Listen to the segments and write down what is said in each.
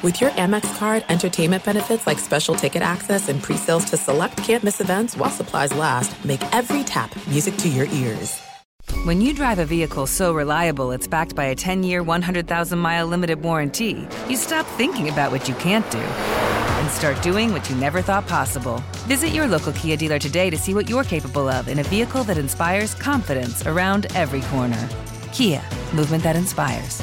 With your Amex card, entertainment benefits like special ticket access and pre-sales to select campus events while supplies last, make every tap music to your ears. When you drive a vehicle so reliable it's backed by a 10-year, 100,000-mile limited warranty, you stop thinking about what you can't do and start doing what you never thought possible. Visit your local Kia dealer today to see what you're capable of in a vehicle that inspires confidence around every corner. Kia, movement that inspires.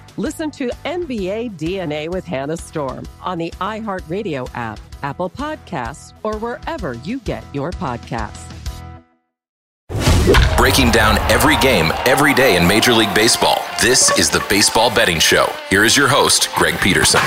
Listen to NBA DNA with Hannah Storm on the iHeartRadio app, Apple Podcasts, or wherever you get your podcasts. Breaking down every game, every day in Major League Baseball. This is the Baseball Betting Show. Here is your host, Greg Peterson.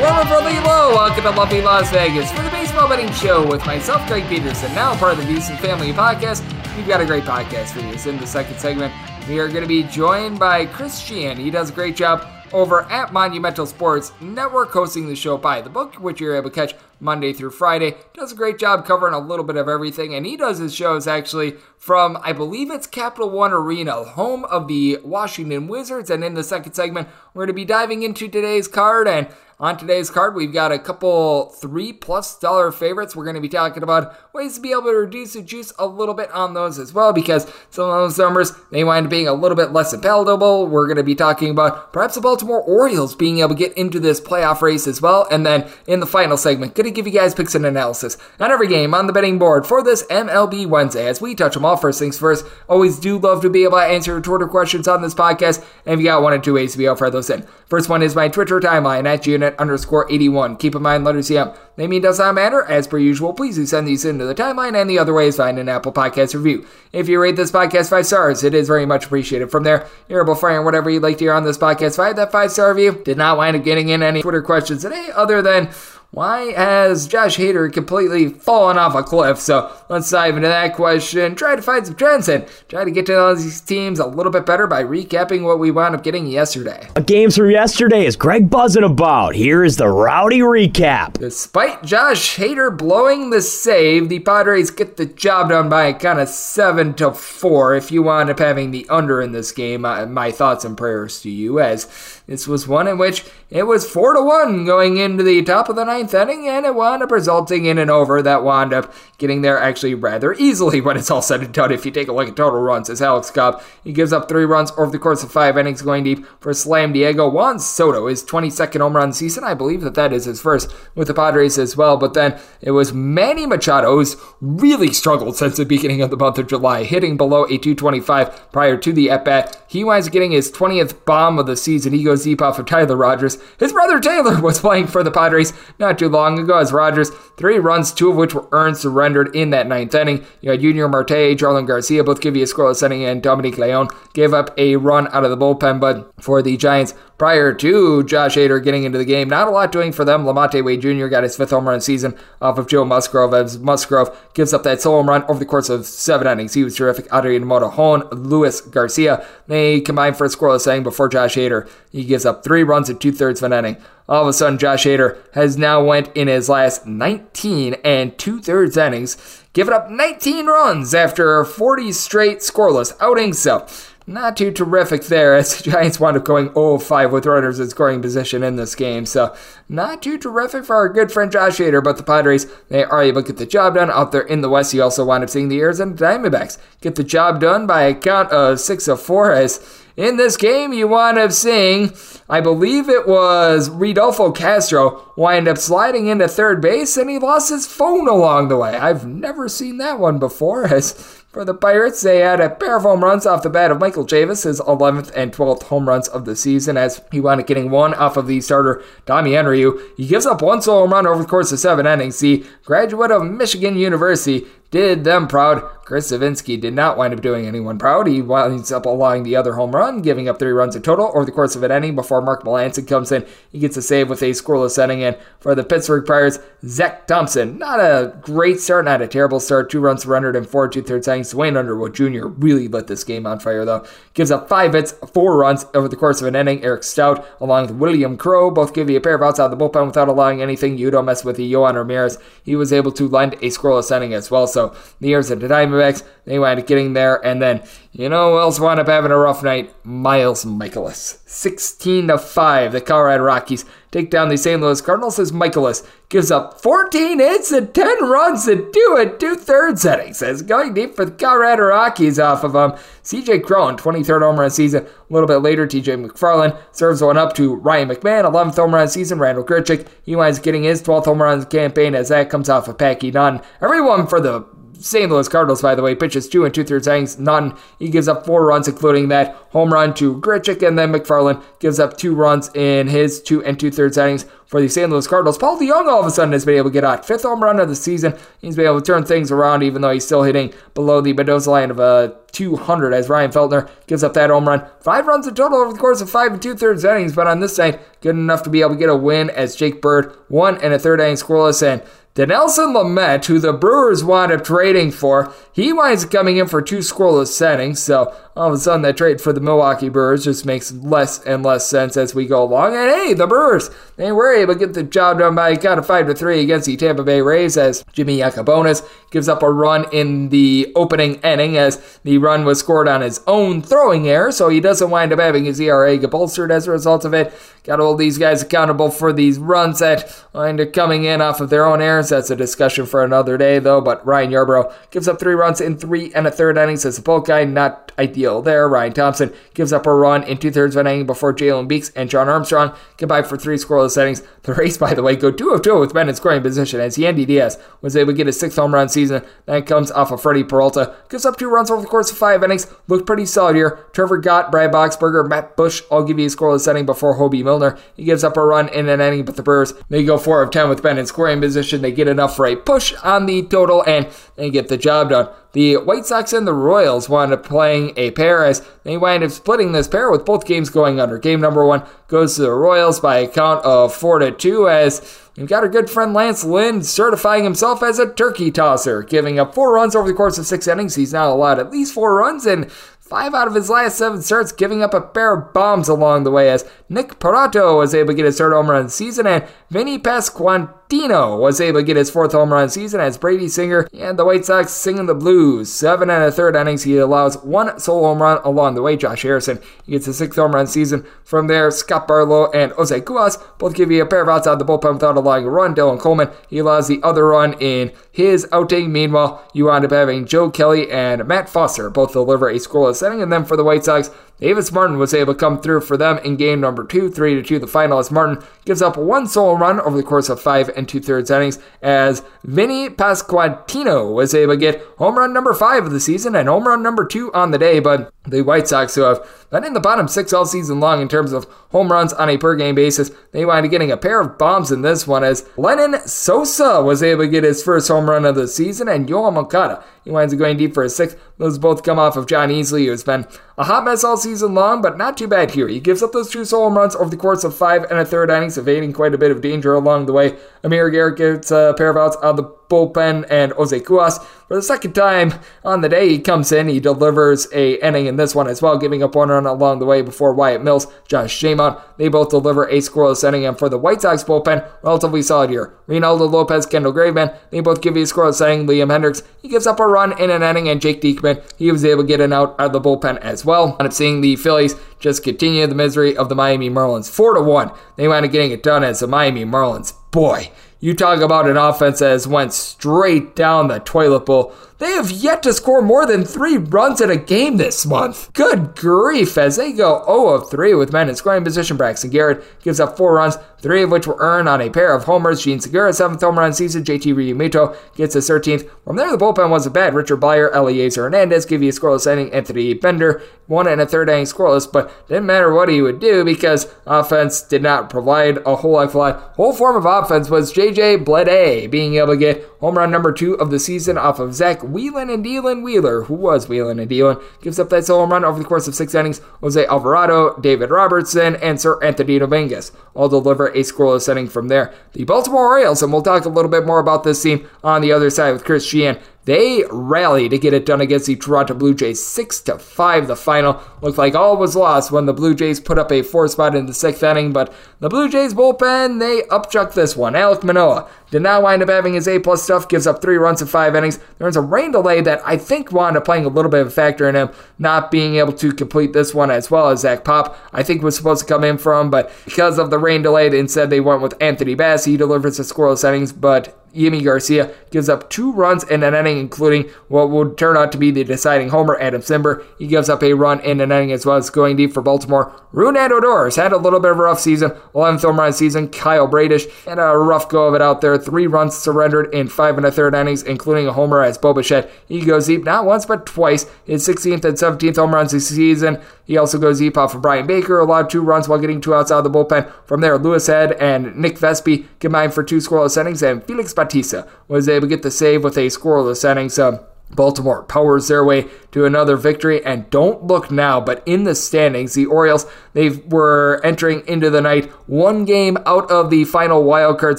Welcome from Low. Welcome to lovely Las Vegas for the Baseball Betting Show with myself, Greg Peterson, now part of the VSiN Family Podcast. We've got a great podcast for you. It's in the second segment. We are going to be joined by Chris Cichon. He does a great job over at Monumental Sports Network, hosting the show by the book, which you're able to catch Monday through Friday. Does a great job covering a little bit of everything, and he does his shows actually from, I believe it's Capital One Arena, home of the Washington Wizards. And in the second segment, we're going to be diving into today's card and on today's card, we've got a couple three plus dollar favorites. We're going to be talking about ways to be able to reduce the juice a little bit on those as well because some of those numbers may wind up being a little bit less palatable. We're going to be talking about perhaps the Baltimore Orioles being able to get into this playoff race as well. And then in the final segment, to give you guys picks and analysis on every game on the betting board for this MLB Wednesday as we touch them all first things first. Always do love to be able to answer your Twitter questions on this podcast. And if you got one or two ways to be able to those in. First one is my Twitter timeline at Unit underscore 81. Keep in mind, letters CM. Naming does not matter. As per usual, please do send these into the timeline, and the other way is find an Apple Podcast review. If you rate this podcast five stars, it is very much appreciated. From there, you're able to find whatever you'd like to hear on this podcast. Find that five star review. Did not wind up getting in any Twitter questions today, other than why has Josh Hader completely fallen off a cliff? So let's dive into that question. Try to find some trends and try to get to know these teams a little bit better by recapping what we wound up getting yesterday. Games from yesterday is Greg buzzing about. Here is the rowdy recap. Despite Josh Hader blowing the save, the Padres get the job done by kind of seven to four. If you wound up having the under in this game, uh, my thoughts and prayers to you as this was one in which it was 4 to 1 going into the top of the ninth inning, and it wound up resulting in an over that wound up getting there actually rather easily when it's all said and done. If you take a look at total runs, as Alex Cobb, he gives up three runs over the course of five innings going deep for Slam Diego. Juan Soto, his 22nd home run season. I believe that that is his first with the Padres as well. But then it was Manny Machado, who's really struggled since the beginning of the month of July, hitting below a 225 prior to the at bat. He winds up getting his 20th bomb of the season. He goes goes deep off of Tyler Rogers. His brother Taylor was playing for the Padres not too long ago as Rogers, three runs, two of which were earned, surrendered in that ninth inning. You had Yunior Marte, Jarlin Garcia both give you a scoreless inning, and Dominic Leone gave up a run out of the bullpen, but for the Giants, prior to Josh Hader getting into the game. Not a lot doing for them. Lamonte Wade Jr. got his fifth home run season off of Joe Musgrove as Musgrove gives up that solo home run over the course of seven innings. He was terrific. Adrian Morejon, Luis Garcia, they combined for a scoreless inning before Josh Hader. He gives up three runs in two thirds of an inning. All of a sudden, Josh Hader has now went in his last 19 and two thirds innings, giving up 19 runs after 40 straight scoreless outings. So not too terrific there as the Giants wound up going 0-5 with runners in scoring position in this game. So not too terrific for our good friend Josh Hader, but the Padres, they are able to get the job done out there in the West. You also wind up seeing the Arizona Diamondbacks get the job done by a count of 6 of 4 as in this game, you wind up seeing, I believe it was Rodolfo Castro wind up sliding into third base and he lost his phone along the way. I've never seen that one before as for the Pirates, they had a pair of home runs off the bat of Michael Chavis, his 11th and 12th home runs of the season, as he wound up getting one off of the starter, Tommy Henry. He gives up one solo home run over the course of seven innings. The graduate of Michigan University did them proud. Chris Devenski did not wind up doing anyone proud. He winds up allowing the other home run, giving up three runs in total over the course of an inning before Mark Melancon comes in. He gets a save with a scoreless inning. And for the Pittsburgh Pirates, Zach Thompson, not a great start, not a terrible start. Two runs surrendered in four two thirds innings. Duane Underwood Jr. really lit this game on fire, though. Gives up five hits, four runs over the course of an inning. Eric Stout, along with William Crowe, both give you a pair of outs out of the bullpen without allowing anything. You don't mess with the Yohan Ramirez. He was able to lend a scoreless inning as well. So the Arizona Diamondbacks, they wind up getting there. And then, you know who else wound up having a rough night? Miles Mikolas. 16 to 5. The Colorado Rockies take down the St. Louis Cardinals as Mikolas gives up 14 hits and 10 runs in two and two thirds innings. As going deep for the Colorado Rockies off of um, them. CJ Cron, 23rd home run season. A little bit later, TJ McFarland serves one up to Ryan McMahon, 11th home run season. Randall Grichuk, he winds getting his 12th home run campaign as that comes off of Packy Naughton. Everyone for the St. Louis Cardinals, by the way, pitches two and two thirds innings, none. He gives up four runs, including that home run to Grichuk, and then McFarland gives up two runs in his two and two thirds innings for the St. Louis Cardinals. Paul DeJong all of a sudden has been able to get out. Fifth home run of the season. He's been able to turn things around, even though he's still hitting below the Mendoza line of a uh, 200 as Ryan Feltner gives up that home run. Five runs in total over the course of five and two thirds innings, but on this side, good enough to be able to get a win as Jake Bird, one and a third inning scoreless, and Dinelson Lamet, who the Brewers wound up trading for, he winds up coming in for two scoreless settings. So all of a sudden, that trade for the Milwaukee Brewers just makes less and less sense as we go along. And hey, the Brewers, they were able to get the job done by count of five to three against the Tampa Bay Rays as Jimmy Yacabonis gives up a run in the opening inning as the run was scored on his own throwing error. So he doesn't wind up having his ERA get bolstered as a result of it. Got hold these guys accountable for these runs that wind up coming in off of their own errors. That's a discussion for another day, though. But Ryan Yarbrough gives up three runs in three and a third innings as a bulk guy. Not ideal there. Ryan Thompson gives up a run in two thirds of an inning before Jalen Beeks and Shawn Armstrong combine for three scoreless innings. The Rays, by the way, go 2 of 2 with men in scoring position as Yandy Diaz was able to get his sixth home run season. That comes off of Freddie Peralta. Gives up two runs over the course of five innings. Looked pretty solid here. Trevor Gott, Brad Boxberger, Matt Bush all give you a scoreless inning before Hoby Milner. He gives up a run in an inning, but the Brewers, they go 4 of 10 with Ben in scoring position. They get enough for a push on the total and they get the job done. The White Sox and the Royals wound up playing a pair as they wind up splitting this pair with both games going under. Game number one goes to the Royals by a count of 4 to 2 as We've got our good friend Lance Lynn certifying himself as a turkey tosser, giving up four runs over the course of six innings. He's now allowed at least four runs and Five out of his last seven starts, giving up a pair of bombs along the way as Nick Pratto was able to get his third home run season and Vinny Pasquantino was able to get his fourth home run season as Brady Singer and the White Sox singing the blues. Seven and a third innings, he allows one solo home run along the way. Josh Harrison he gets a sixth home run season. From there, Scott Barlow and Jose Cuas both give you a pair of outs out of the bullpen without allowing a run. Dylan Coleman he allows the other run in his outing. Meanwhile, you wind up having Joe Kelly and Matt Foster both deliver a scoreless inning, and then for the White Sox, Davis Martin was able to come through for them in game number two, three to two. The final as Martin gives up one solo run over the course of five and two thirds innings as Vinny Pasquantino was able to get home run number five of the season and home run number two on the day. But the White Sox, who have been in the bottom six all season long in terms of home runs on a per game basis, they wind up getting a pair of bombs in this one as Lenyn Sosa was able to get his first home run of the season and Yoán Moncada he winds up going deep for a sixth. Those both come off of Jon Heasley, who's been a hot mess all season long, but not too bad here. He gives up those two solo runs over the course of five and a third innings, evading quite a bit of danger along the way. Amir Garrett gets a pair of outs out of the bullpen and Jose Cuas. For the second time on the day, he comes in, he delivers a inning in this one as well, giving up one run along the way before Wyatt Mills, Josh Staumont. They both deliver a scoreless inning, and for the White Sox bullpen, relatively solid here. Reynaldo Lopez, Kendall Graveman, they both give you a scoreless inning. Liam Hendriks, he gives up a run in an inning, and Jake Diekman, he was able to get an out out of the bullpen as well. And seeing the Phillies just continue the misery of the Miami Marlins. 4 to 1. They wound up getting it done as the Miami Marlins. Boy, you talk about an offense that has went straight down the toilet bowl. They have yet to score more than three runs in a game this month. Good grief, as they go 0 of 3 with men in scoring position. Braxton Garrett gives up four runs, three of which were earned on a pair of homers. Jean Segura, seventh home run season. JT Realmuto gets his 13th. From there, the bullpen wasn't bad. Richard Bleier, Elieser Hernandez give you a scoreless inning. Anthony Bender, one and a third inning scoreless, but didn't matter what he would do because offense did not provide a whole lot. Whole form of offense was JJ Bleday being able to get home run number two of the season off of Zack Wheelan and Dylan Wheeler, who was Wheelan and Dylan, gives up that solo home run over the course of six innings. Jose Alvarado, David Robertson, and Seranthony Dominguez all deliver a scoreless inning from there. The Baltimore Orioles, and we'll talk a little bit more about this team on the other side with Chris Cichon. They rally to get it done against the Toronto Blue Jays 6 to 5 the final. Looked like all was lost when the Blue Jays put up a four spot in the sixth inning, but the Blue Jays bullpen, they upchuck this one. Alek Manoah did not wind up having his A plus stuff, gives up three runs in five innings. There was a rain delay that I think wound up playing a little bit of a factor in him not being able to complete this one as well as Zach Pop, I think was supposed to come in for him, but because of the rain delay, instead they went with Anthony Bass. He delivers the scoreless innings, but Yimi Garcia gives up two runs in an inning, including what would turn out to be the deciding homer, Adam Cimber. He gives up a run in an inning as well as going deep for Baltimore. Rougned Odor had a little bit of a rough season, 11th home run season. Kyle Bradish had a rough go of it out there. Three runs surrendered in five and a third innings, including a homer as Bo Bichette. He goes deep not once but twice. His 16th and 17th home runs this season. He also goes deep off of Bryan Baker, allowed two runs while getting two outs out of the bullpen. From there, Louis Head and Nick Vespi combined for two scoreless innings, and Felix Bautista was able to get the save with a scoreless inning. So um, Baltimore powers their way to another victory and don't look now but in the standings the Orioles they were entering into the night one game out of the final wild card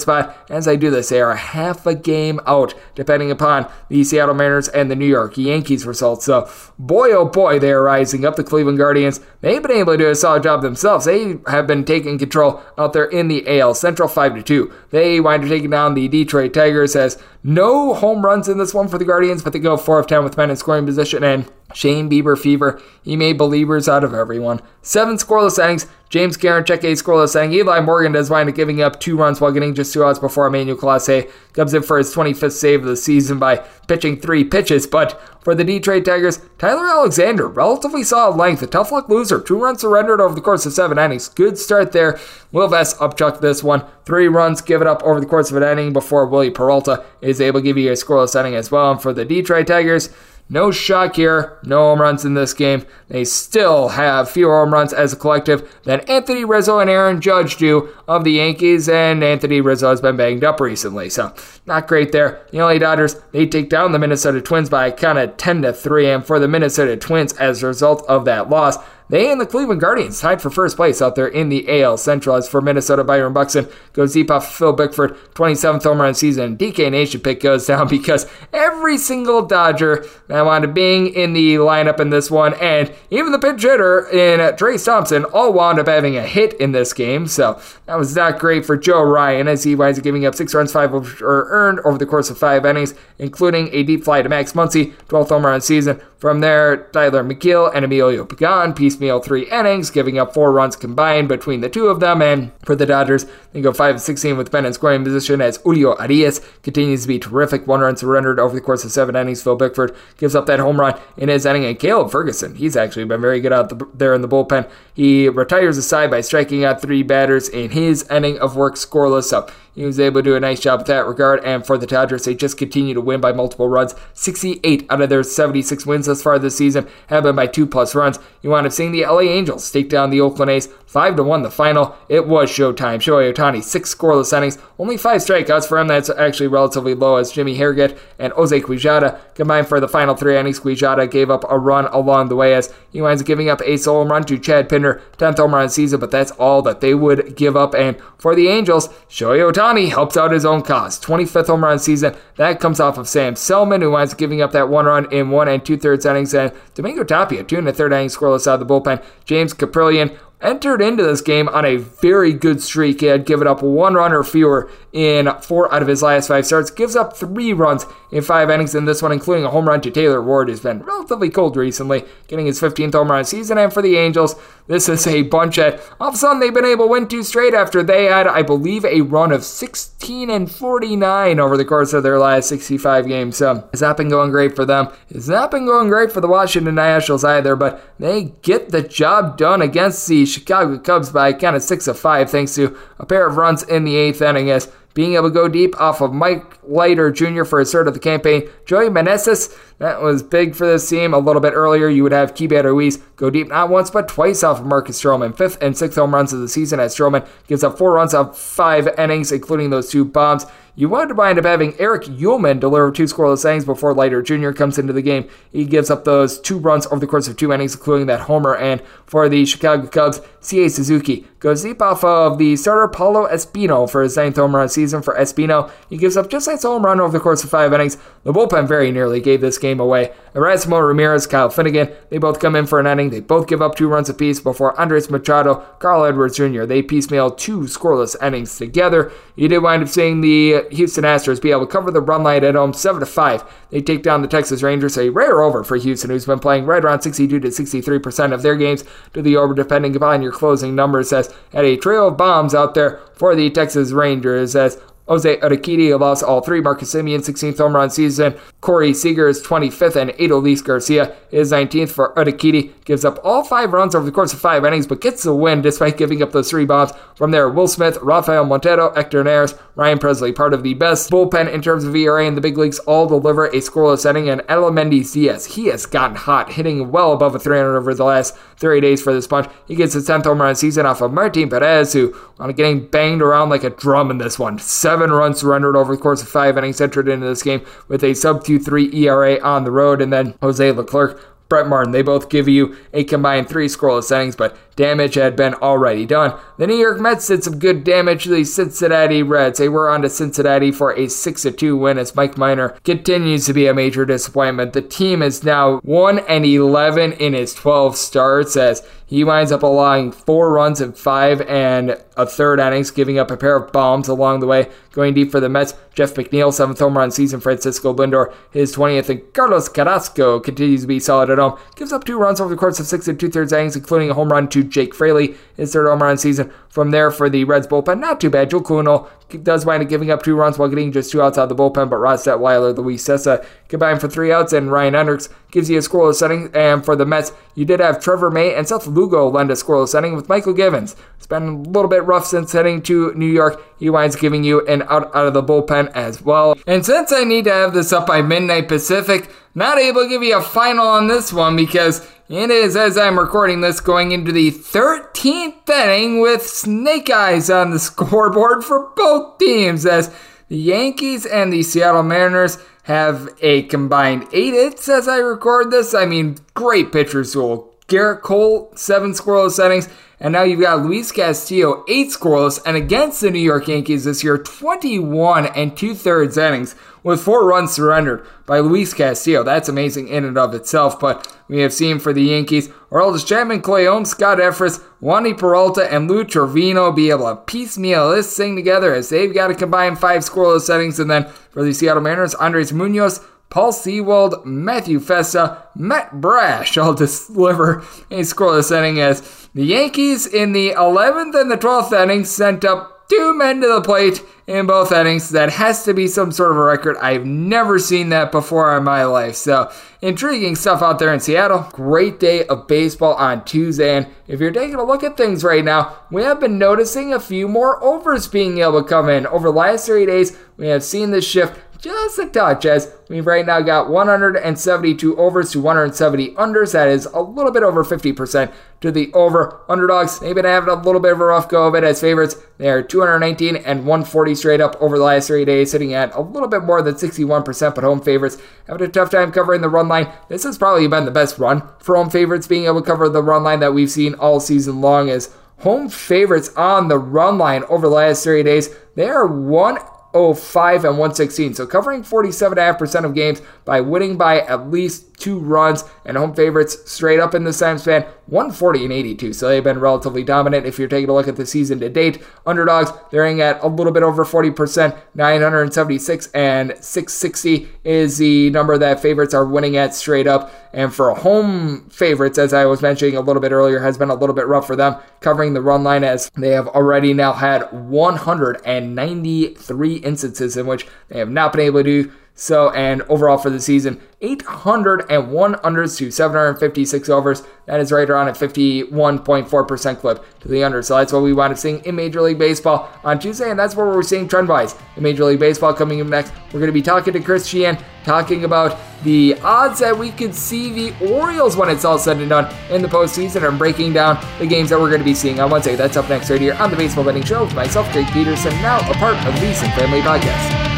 spot. As I do this they are half a game out depending upon the Seattle Mariners and the New York Yankees results. So boy oh boy they are rising up. The Cleveland Guardians they've been able to do a solid job themselves. They have been taking control out there in the AL Central 5 to 2 they wind up taking down the Detroit Tigers as no home runs in this one for the Guardians but they go 4 of 10 with men in scoring position and Shane Bieber fever. He made believers out of everyone. Seven scoreless innings. James Karinchak a scoreless inning. Eli Morgan does wind up giving up two runs while getting just two outs before Emmanuel Clase comes in for his 25th save of the season by pitching three pitches. But for the Detroit Tigers, Tyler Alexander, relatively solid length, a tough luck loser. Two runs surrendered over the course of seven innings. Good start there. Will Vest upchucked this one. Three runs given up over the course of an inning before Wily Peralta is able to give you a scoreless inning as well. And for the Detroit Tigers, no shock here, no home runs in this game. They still have fewer home runs as a collective than Anthony Rizzo and Aaron Judge do of the Yankees, and Anthony Rizzo has been banged up recently, so not great there. The LA Dodgers, they take down the Minnesota Twins by kind of 10 to 3, and for the Minnesota Twins, as a result of that loss, they and the Cleveland Guardians tied for first place out there in the AL Central. As for Minnesota, Byron Buxton goes deep off Phil Bickford, 27th home run season. DK Nation pick goes down because every single Dodger that wound up being in the lineup in this one, and even the pinch hitter in Trayce Thompson, all wound up having a hit in this game. So that was not great for Joe Ryan as he winds up giving up six runs, five earned over the course of five innings, including a deep fly to Max Muncy, 12th home run season. From there, Tyler McGill and Emilio Pagan piecemeal three innings, giving up four runs combined between the two of them. And for the Dodgers, they go 5 16 with Ben in scoring position as Julio Urías continues to be terrific. One run surrendered over the course of seven innings. Phil Bickford gives up that home run in his inning. And Caleb Ferguson, he's actually been very good out the, there in the bullpen. He retires aside by striking out three batters in his inning of work scoreless. So he was able to do a nice job with that regard. And for the Dodgers, they just continue to win by multiple runs. 68 out of their 76 wins thus far this season have been by two plus runs. You wind up seeing the LA Angels take down the Oakland A's 5 to 1 the final. It was showtime. Shohei Ohtani, six scoreless innings, only five strikeouts for him. That's actually relatively low as Jimmy Herget and Jose Quijada combined for the final three innings. Quijada gave up a run along the way as he winds up giving up a solo run to Chad Pinder, 10th home run season, but that's all that they would give up. And for the Angels, Shohei Ohtani Ohtani helps out his own cause. 25th home run season. That comes off of Sam Selman, who winds up giving up that one run in one and two thirds innings. And Domingo Tapia, two and a third innings scoreless out of the bullpen. James Kaprielian entered into this game on a very good streak. He had given up one run or fewer in four out of his last five starts, gives up three runs in five innings in this one, including a home run to Taylor Ward, who's been relatively cold recently, getting his 15th home run season. And for the Angels, this is a bunch that all of a sudden they've been able to win two straight after they had, I believe, a run of 16 and 49 over the course of their last 65 games. So it's not been going great for them. It's not been going great for the Washington Nationals either, but they get the job done against the Chicago Cubs by kind of six of five, thanks to a pair of runs in the eighth inning. As being able to go deep off of Mike Leiter Jr. for his third of the campaign. Joey Meneses, that was big for this team. A little bit earlier, you would have Keibert Ruiz go deep not once but twice off of Marcus Stroman. Fifth and sixth home runs of the season as Stroman gives up four runs off five innings, including those two bombs. You would wind up having Eric Uelmen deliver two scoreless innings before Leiter Jr. comes into the game. He gives up those two runs over the course of two innings, including that homer. And for the Chicago Cubs, Seiya Suzuki goes deep off of the starter Paolo Espino for his ninth home run season. For Espino, he gives up just a home run over the course of five innings. The bullpen very nearly gave this game away. Erasmo Ramirez, Kyle Finnegan, they both come in for an inning. They both give up two runs apiece before Andres Machado, Carl Edwards Jr. They piecemeal two scoreless innings together. You did wind up seeing the Houston Astros be able to cover the run line at home 7 to 5. They take down the Texas Rangers, a rare over for Houston, who's been playing right around 62 to 63% of their games to the over, depending upon your closing numbers. As had a trail of bombs out there for the Texas Rangers, as Jose Urquidy lost all three. Marcus Semien, 16th home run season. Corey Seager is 25th, and Adolis Garcia is 19th for Urquidy. Gives up all five runs over the course of five innings, but gets the win despite giving up those three bombs. From there, Will Smith, Rafael Montero, Hector Neris, Ryne Pressly, part of the best bullpen in terms of ERA in the big leagues, all deliver a scoreless inning. And Aledmys Diaz, he has gotten hot, hitting well above a 300 over the last 30 days for this bunch. He gets his 10th home run season off of Martin Perez, who on getting banged around like a drum in this one. Seven runs surrendered over the course of five innings, entered into this game with a sub 2-3 ERA on the road, and then Jose Leclerc Brett Martin. They both give you a combined three scoreless innings, but damage had been already done. The New York Mets did some good damage to the Cincinnati Reds. They were on to Cincinnati for a 6 2 win as Mike Minor continues to be a major disappointment. The team is now 1 and 11 in its 12 starts as he winds up allowing four runs in five and a third innings, giving up a pair of bombs along the way. Going deep for the Mets, Jeff McNeil, seventh home run season. Francisco Lindor, his 20th, and Carlos Carrasco continues to be solid at home. Gives up two runs over the course of six and two thirds innings, including a home run to Jake Fraley, his third home run season. From there for the Reds bullpen, not too bad. Joe Kuhnel does wind up giving up two runs while getting just two outs out of the bullpen, but Ross Detwiler, Luis Cessa combined for three outs, and Ryan Hendricks gives you a scoreless setting. And for the Mets, you did have Trevor May and Seth Lugo lend a scoreless setting with Mychal Givens. It's been a little bit rough since heading to New York. He winds giving you an out out of the bullpen as well. And since I need to have this up by midnight Pacific, not able to give you a final on this one because it is, as I'm recording this, going into the 13th inning with snake eyes on the scoreboard for both teams as the Yankees and the Seattle Mariners have a combined eight hits as I record this. I mean, great pitchers duel. Gerrit Cole, seven scoreless innings. And now you've got Luis Castillo, eight scoreless, and against the New York Yankees this year, 21 and two thirds innings with four runs surrendered by Luis Castillo. That's amazing in and of itself. But we have seen for the Yankees, Aroldis Chapman, Clay Holmes, Scott Effross, Wandy Peralta, and Lou Trivino be able to piecemeal this thing together as they've got to combine five scoreless innings. And then for the Seattle Mariners, Andres Munoz, Paul Sewald, Matthew Festa, Matt Brash all deliver a scoreless inning as the Yankees in the 11th and the 12th inning sent up two men to the plate in both innings. That has to be some sort of a record. I've never seen that before in my life. So, intriguing stuff out there in Seattle. Great day of baseball on Tuesday. And if you're taking a look at things right now, we have been noticing a few more overs being able to come in. Over the last three days, we have seen this shift just a touch as we've right now got 172 overs to 170 unders. That is a little bit over 50% to the over. Underdogs, they've been having a little bit of a rough go of it as favorites. They're 219 and 140 straight up over the last three days, sitting at a little bit more than 61%, but home favorites having a tough time covering the run line. This has probably been the best run for home favorites being able to cover the run line that we've seen all season long as home favorites on the run line over the last three days. They are one 105 and 116. So covering 47.5% of games by winning by at least two runs and home favorites straight up in the same span 140 and 82. So they've been relatively dominant. If you're taking a look at the season to date, underdogs they're in at a little bit over 40%, 976 and 660 is the number that favorites are winning at straight up. And for home favorites, as I was mentioning a little bit earlier, has been a little bit rough for them covering the run line as they have already now had 193 instances in which they have not been able to so, and overall for the season, 801 unders to 756 overs. That is right around a 51.4% clip to the under. So that's what we wound up seeing in Major League Baseball on Tuesday, and that's what we're seeing trend wise in Major League Baseball. Coming up next, we're going to be talking to Chris Cichon, talking about the odds that we could see the Orioles when it's all said and done in the postseason, and breaking down the games that we're going to be seeing on Wednesday. That's up next right here on the Baseball Betting Show with myself, Jake Peterson, now a part of the VSiN Family Podcast.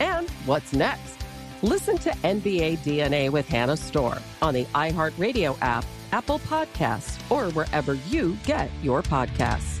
And what's next? Listen to NBA DNA with Hannah Storm on the iHeartRadio app, Apple Podcasts, or wherever you get your podcasts.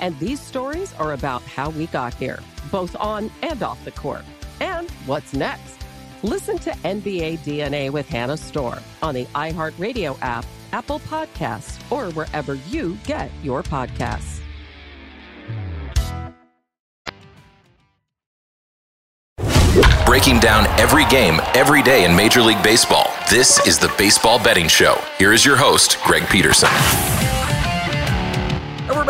And these stories are about how we got here, both on and off the court. And what's next? Listen to NBA DNA with Hannah Storm on the iHeartRadio app, Apple Podcasts, or wherever you get your podcasts. Breaking down every game, every day in Major League Baseball. This is the Baseball Betting Show. Here is your host, Greg Peterson.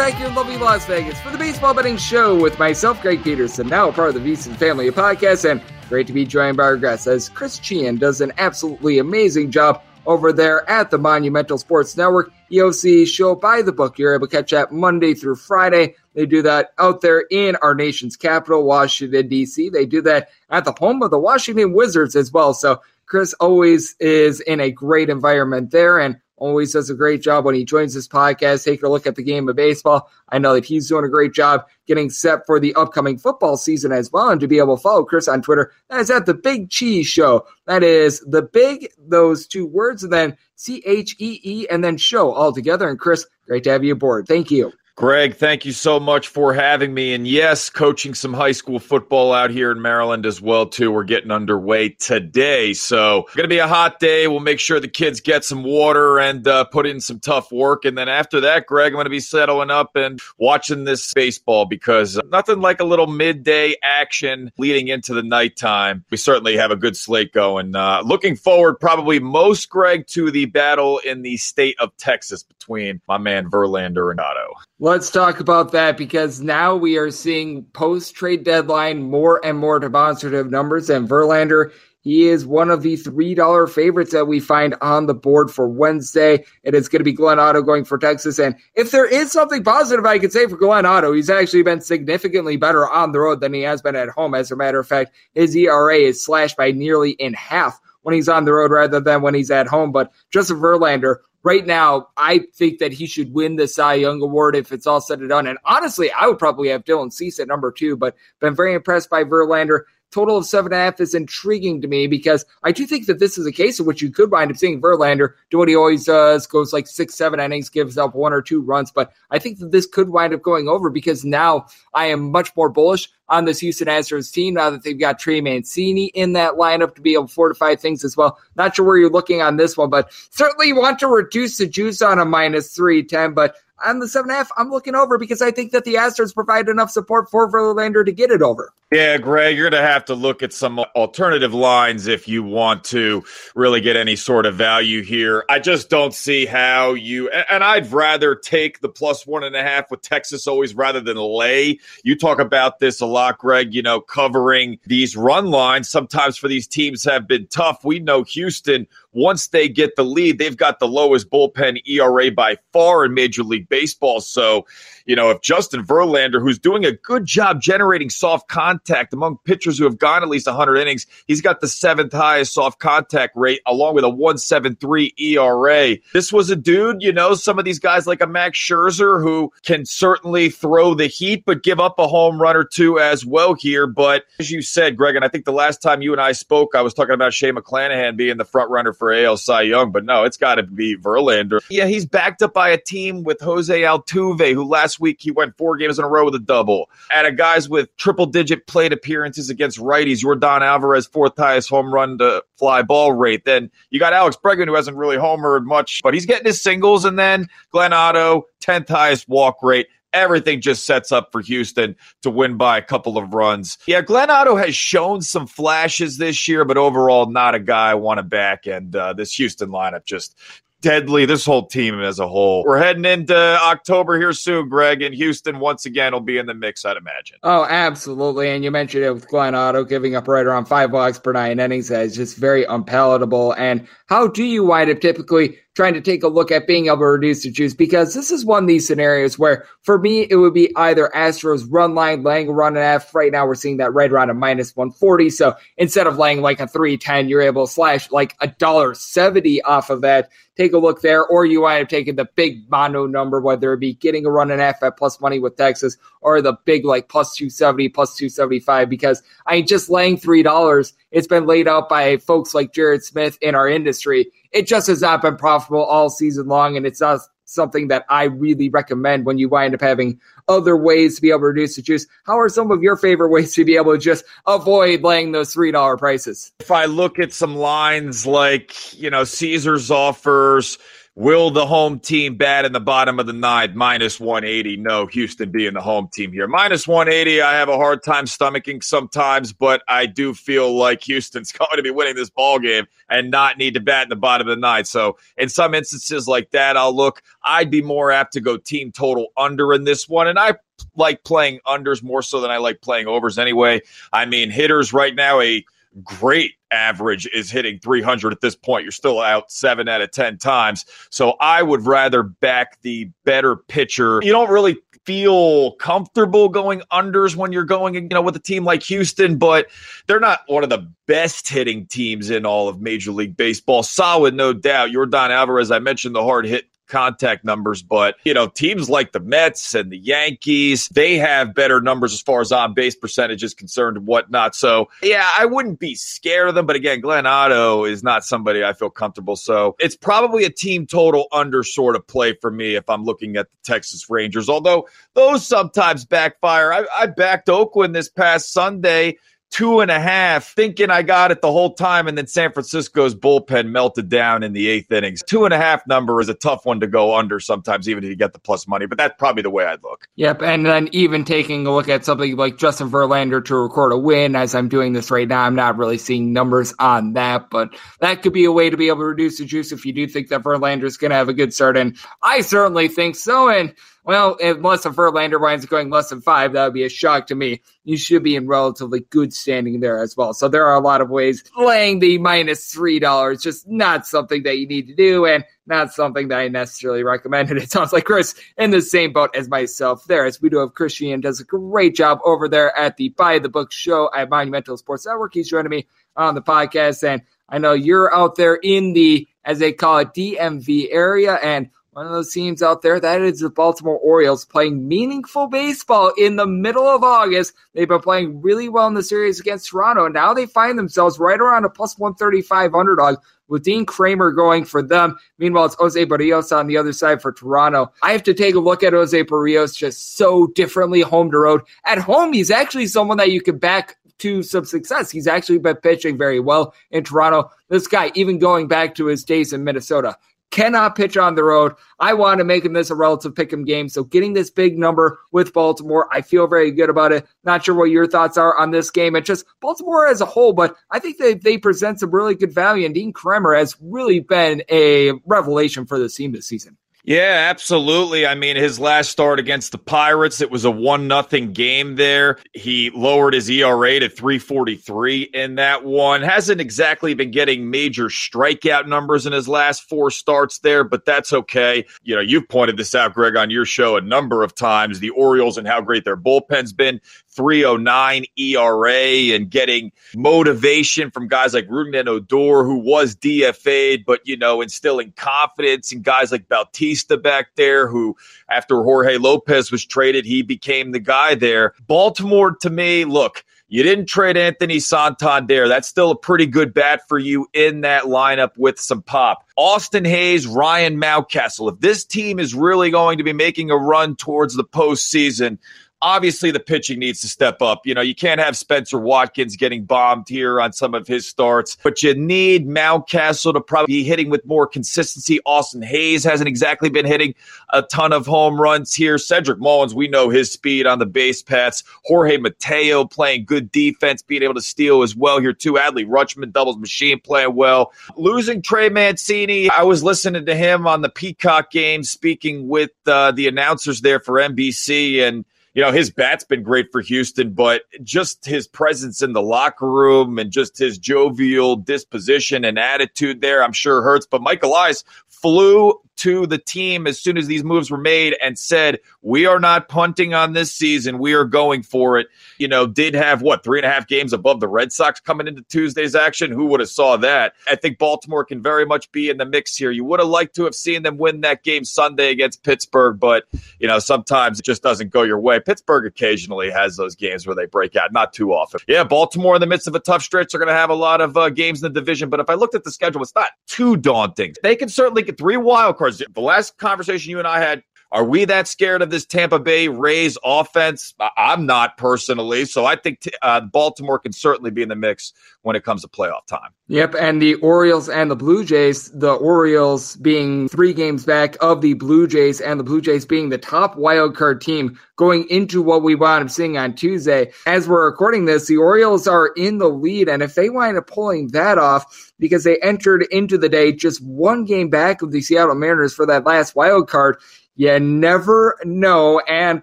Back here in lovely Las Vegas for the Baseball Betting Show with myself, Greg Peterson, now a part of the VSiN family of podcasts, and great to be joined by our guest as Chris Cichon does an absolutely amazing job over there at the Monumental Sports Network. EOC show by the book. You're able to catch that Monday through Friday. They do that out there in our nation's capital, Washington, D.C. They do that at the home of the Washington Wizards as well. So Chris always is in a great environment there and always does a great job when he joins this podcast, take a look at the game of baseball. I know that he's doing a great job getting set for the upcoming football season as well. And to be able to follow Chris on Twitter, that is at the Big Cheese Show. That is the big, those two words, and then C H E E, and then show all together. And Chris, great to have you aboard. Thank you. Greg, thank you so much for having me. And yes, coaching some high school football out here in Maryland as well too. We're getting underway today, so going to be a hot day. We'll make sure the kids get some water and uh, put in some tough work. And then after that, Greg, I'm going to be settling up and watching this baseball because nothing like a little midday action leading into the nighttime. We certainly have a good slate going. Uh, looking forward, probably most, Greg, to the battle in the state of Texas between my man Verlander and Otto. Let's talk about that because now we are seeing post trade deadline more and more demonstrative numbers. And Verlander, he is one of the $3 favorites that we find on the board for Wednesday. And It is going to be Glenn Otto going for Texas. And if there is something positive I could say for Glenn Otto, he's actually been significantly better on the road than he has been at home. As a matter of fact, his ERA is slashed by nearly in half when he's on the road rather than when he's at home. But Justin Verlander, right now, I think that he should win the Cy Young Award if it's all said and done. And honestly, I would probably have Dylan Cease at number two, but been very impressed by Verlander. Total of seven and a half is intriguing to me because I do think that this is a case in which you could wind up seeing Verlander do what he always does, goes like six, seven innings, gives up one or two runs. But I think that this could wind up going over because now I am much more bullish on this Houston Astros team now that they've got Trey Mancini in that lineup to be able to fortify things as well. Not sure where you're looking on this one, but certainly want to reduce the juice on a minus 310. But on the seven I'm looking over because I think that the Astros provide enough support for Verlander to get it over. Yeah, Greg, you're going to have to look at some alternative lines if you want to really get any sort of value here. I just don't see how you, and I'd rather take the plus one and a half with Texas always rather than lay. You talk about this a lot, Greg, you know, covering these run lines sometimes for these teams have been tough. We know Houston, once they get the lead, they've got the lowest bullpen ERA by far in Major League Baseball. So, you know, if Justin Verlander, who's doing a good job generating soft contact among pitchers who have gone at least 100 innings, he's got the seventh highest soft contact rate, along with a 173 ERA. This was a dude, you know, some of these guys like a Max Scherzer who can certainly throw the heat, but give up a home run or two as well here. But as you said, Greg, and I think the last time you and I spoke, I was talking about Shane McClanahan being the front runner for AL Cy Young, but no, it's got to be Verlander. Yeah, he's backed up by a team with Jose Altuve, who last week he went four games in a row with a double. At a guys with triple digit plate appearances against righties, Yordan Alvarez, fourth highest home run to fly ball rate. Then you got Alex Bregman, who hasn't really homered much, but he's getting his singles. And then Glenn Otto, 10th highest walk rate everything just sets up for Houston to win by a couple of runs. Yeah, Glenn Otto has shown some flashes this year, but overall, not a guy I want to back. And uh, this Houston lineup just deadly. This whole team as a whole. We're heading into October here soon, Greg, and Houston once again will be in the mix, I'd imagine. Oh, absolutely. And you mentioned it with Glenn Otto giving up right around five walks per nine innings. That is just very unpalatable. And how do you wind up typically trying to take a look at being able to reduce the juice because this is one of these scenarios where for me it would be either Astros run line laying a run and F. Right now we're seeing that right around a minus 140. So instead of laying like a 310, you're able to slash like a dollar 70 off of that take a look there, or you wind up taking the big mono number, whether it be getting a run and half at plus money with Texas or the big like plus 270, plus 275, because I just laying $3, it's been laid out by folks like Jared Smith in our industry. It just has not been profitable all season long, and it's not something that I really recommend when you wind up having other ways to be able to reduce the juice. How are some of your favorite ways to be able to just avoid laying those $3 prices? If I look at some lines like, you know, Caesars offers Will the home team bat in the bottom of the ninth? Minus 180. No, Houston being the home team here. Minus 180. I have a hard time stomaching sometimes, but I do feel like Houston's going to be winning this ball game and not need to bat in the bottom of the ninth. So in some instances like that, I'll look. I'd be more apt to go team total under in this one, and I like playing unders more so than I like playing overs anyway. I mean, hitters right now a great average is hitting 300 at this point. You're still out seven out of 10 times. So I would rather back the better pitcher. You don't really feel comfortable going unders when you're going, you know, with a team like Houston, but they're not one of the best hitting teams in all of Major League Baseball. Solid, no doubt. Yordan Alvarez, I mentioned the hard hit contact numbers, but you know, teams like the Mets and the Yankees, they have better numbers as far as on base percentage is concerned and whatnot. So yeah, I wouldn't be scared of them. But again, Glenn Otto is not somebody I feel comfortable. So it's probably a team total under sort of play for me if I'm looking at the Texas Rangers. Although those sometimes backfire. I, I backed Oakland this past Sunday two and a half, thinking I got it the whole time. And then San Francisco's bullpen melted down in the eighth innings. Two and a half number is a tough one to go under sometimes, even if you get the plus money. But that's probably the way I'd look. Yep. And then even taking a look at something like Justin Verlander to record a win as I'm doing this right now, I'm not really seeing numbers on that, but that could be a way to be able to reduce the juice if you do think that Verlander is going to have a good start. And I certainly think so. And well, unless a Verlander winds up going less than five, that would be a shock to me. You should be in relatively good standing there as well. So there are a lot of ways. Laying the minus three dollars just not something that you need to do, and not something that I necessarily recommend. And it sounds like Chris in the same boat as myself there, as we do have Christian does a great job over there at the Buy the Book show at Monumental Sports Network. He's joining me on the podcast, and I know you're out there in the as they call it DMV area, and one of those teams out there. That is the Baltimore Orioles playing meaningful baseball in the middle of August. They've been playing really well in the series against Toronto. And now they find themselves right around a plus 135 underdog with Dean Kremer going for them. Meanwhile, it's Jose Berrios on the other side for Toronto. I have to take a look at Jose Berrios just so differently home to road. At home, he's actually someone that you can back to some success. He's actually been pitching very well in Toronto. This guy, even going back to his days in Minnesota, cannot pitch on the road. I want to make him this a relative pick 'em game. So getting this big number with Baltimore, I feel very good about it. Not sure what your thoughts are on this game. It's just Baltimore as a whole, but I think they, they present some really good value. And Dean Kremer has really been a revelation for the team this season. Yeah, absolutely. I mean, his last start against the Pirates, it was a one nothing game there. He lowered his ERA to 343 in that one. Hasn't exactly been getting major strikeout numbers in his last four starts there, but that's okay. You know, you've pointed this out, Greg, on your show a number of times, the Orioles and how great their bullpen's been. 309 ERA and getting motivation from guys like Rougned Odor, who was DFA'd, but, you know, instilling confidence in guys like Bautista back there, who after Jorge Lopez was traded, he became the guy there. Baltimore, to me, look, you didn't trade Anthony Santander. That's still a pretty good bat for you in that lineup with some pop. Austin Hays, Ryan Mountcastle. If this team is really going to be making a run towards the postseason, obviously the pitching needs to step up. You know, you can't have Spencer Watkins getting bombed here on some of his starts, but you need Mountcastle to probably be hitting with more consistency. Austin Hays hasn't exactly been hitting a ton of home runs here. Cedric Mullins, we know his speed on the base paths. Jorge Mateo playing good defense, being able to steal as well here too. Adley Rutschman, doubles machine playing well. Losing Trey Mancini, I was listening to him on the Peacock game, speaking with uh, the announcers there for NBC and you know, his bat's been great for Houston, but just his presence in the locker room and just his jovial disposition and attitude there, I'm sure hurts. But Mike Elias flew to the team as soon as these moves were made and said, We are not punting on this season. We are going for it. You know, did have what, three and a half games above the Red Sox coming into Tuesday's action? Who would have saw that? I think Baltimore can very much be in the mix here. You would have liked to have seen them win that game Sunday against Pittsburgh, but, you know, sometimes it just doesn't go your way. Pittsburgh occasionally has those games where they break out, not too often. Yeah, Baltimore in the midst of a tough stretch, they're going to have a lot of uh, games in the division, but if I looked at the schedule, it's not too daunting. They can certainly get three wild cards. The last conversation you and I had are we that scared of this Tampa Bay Rays offense? I'm not personally. So I think t- uh, Baltimore can certainly be in the mix when it comes to playoff time. Yep. And the Orioles and the Blue Jays, the Orioles being three games back of the Blue Jays and the Blue Jays being the top wild card team going into what we wound up seeing on Tuesday. As we're recording this, the Orioles are in the lead. And if they wind up pulling that off, because they entered into the day just one game back of the Seattle Mariners for that last wild card, you never know. And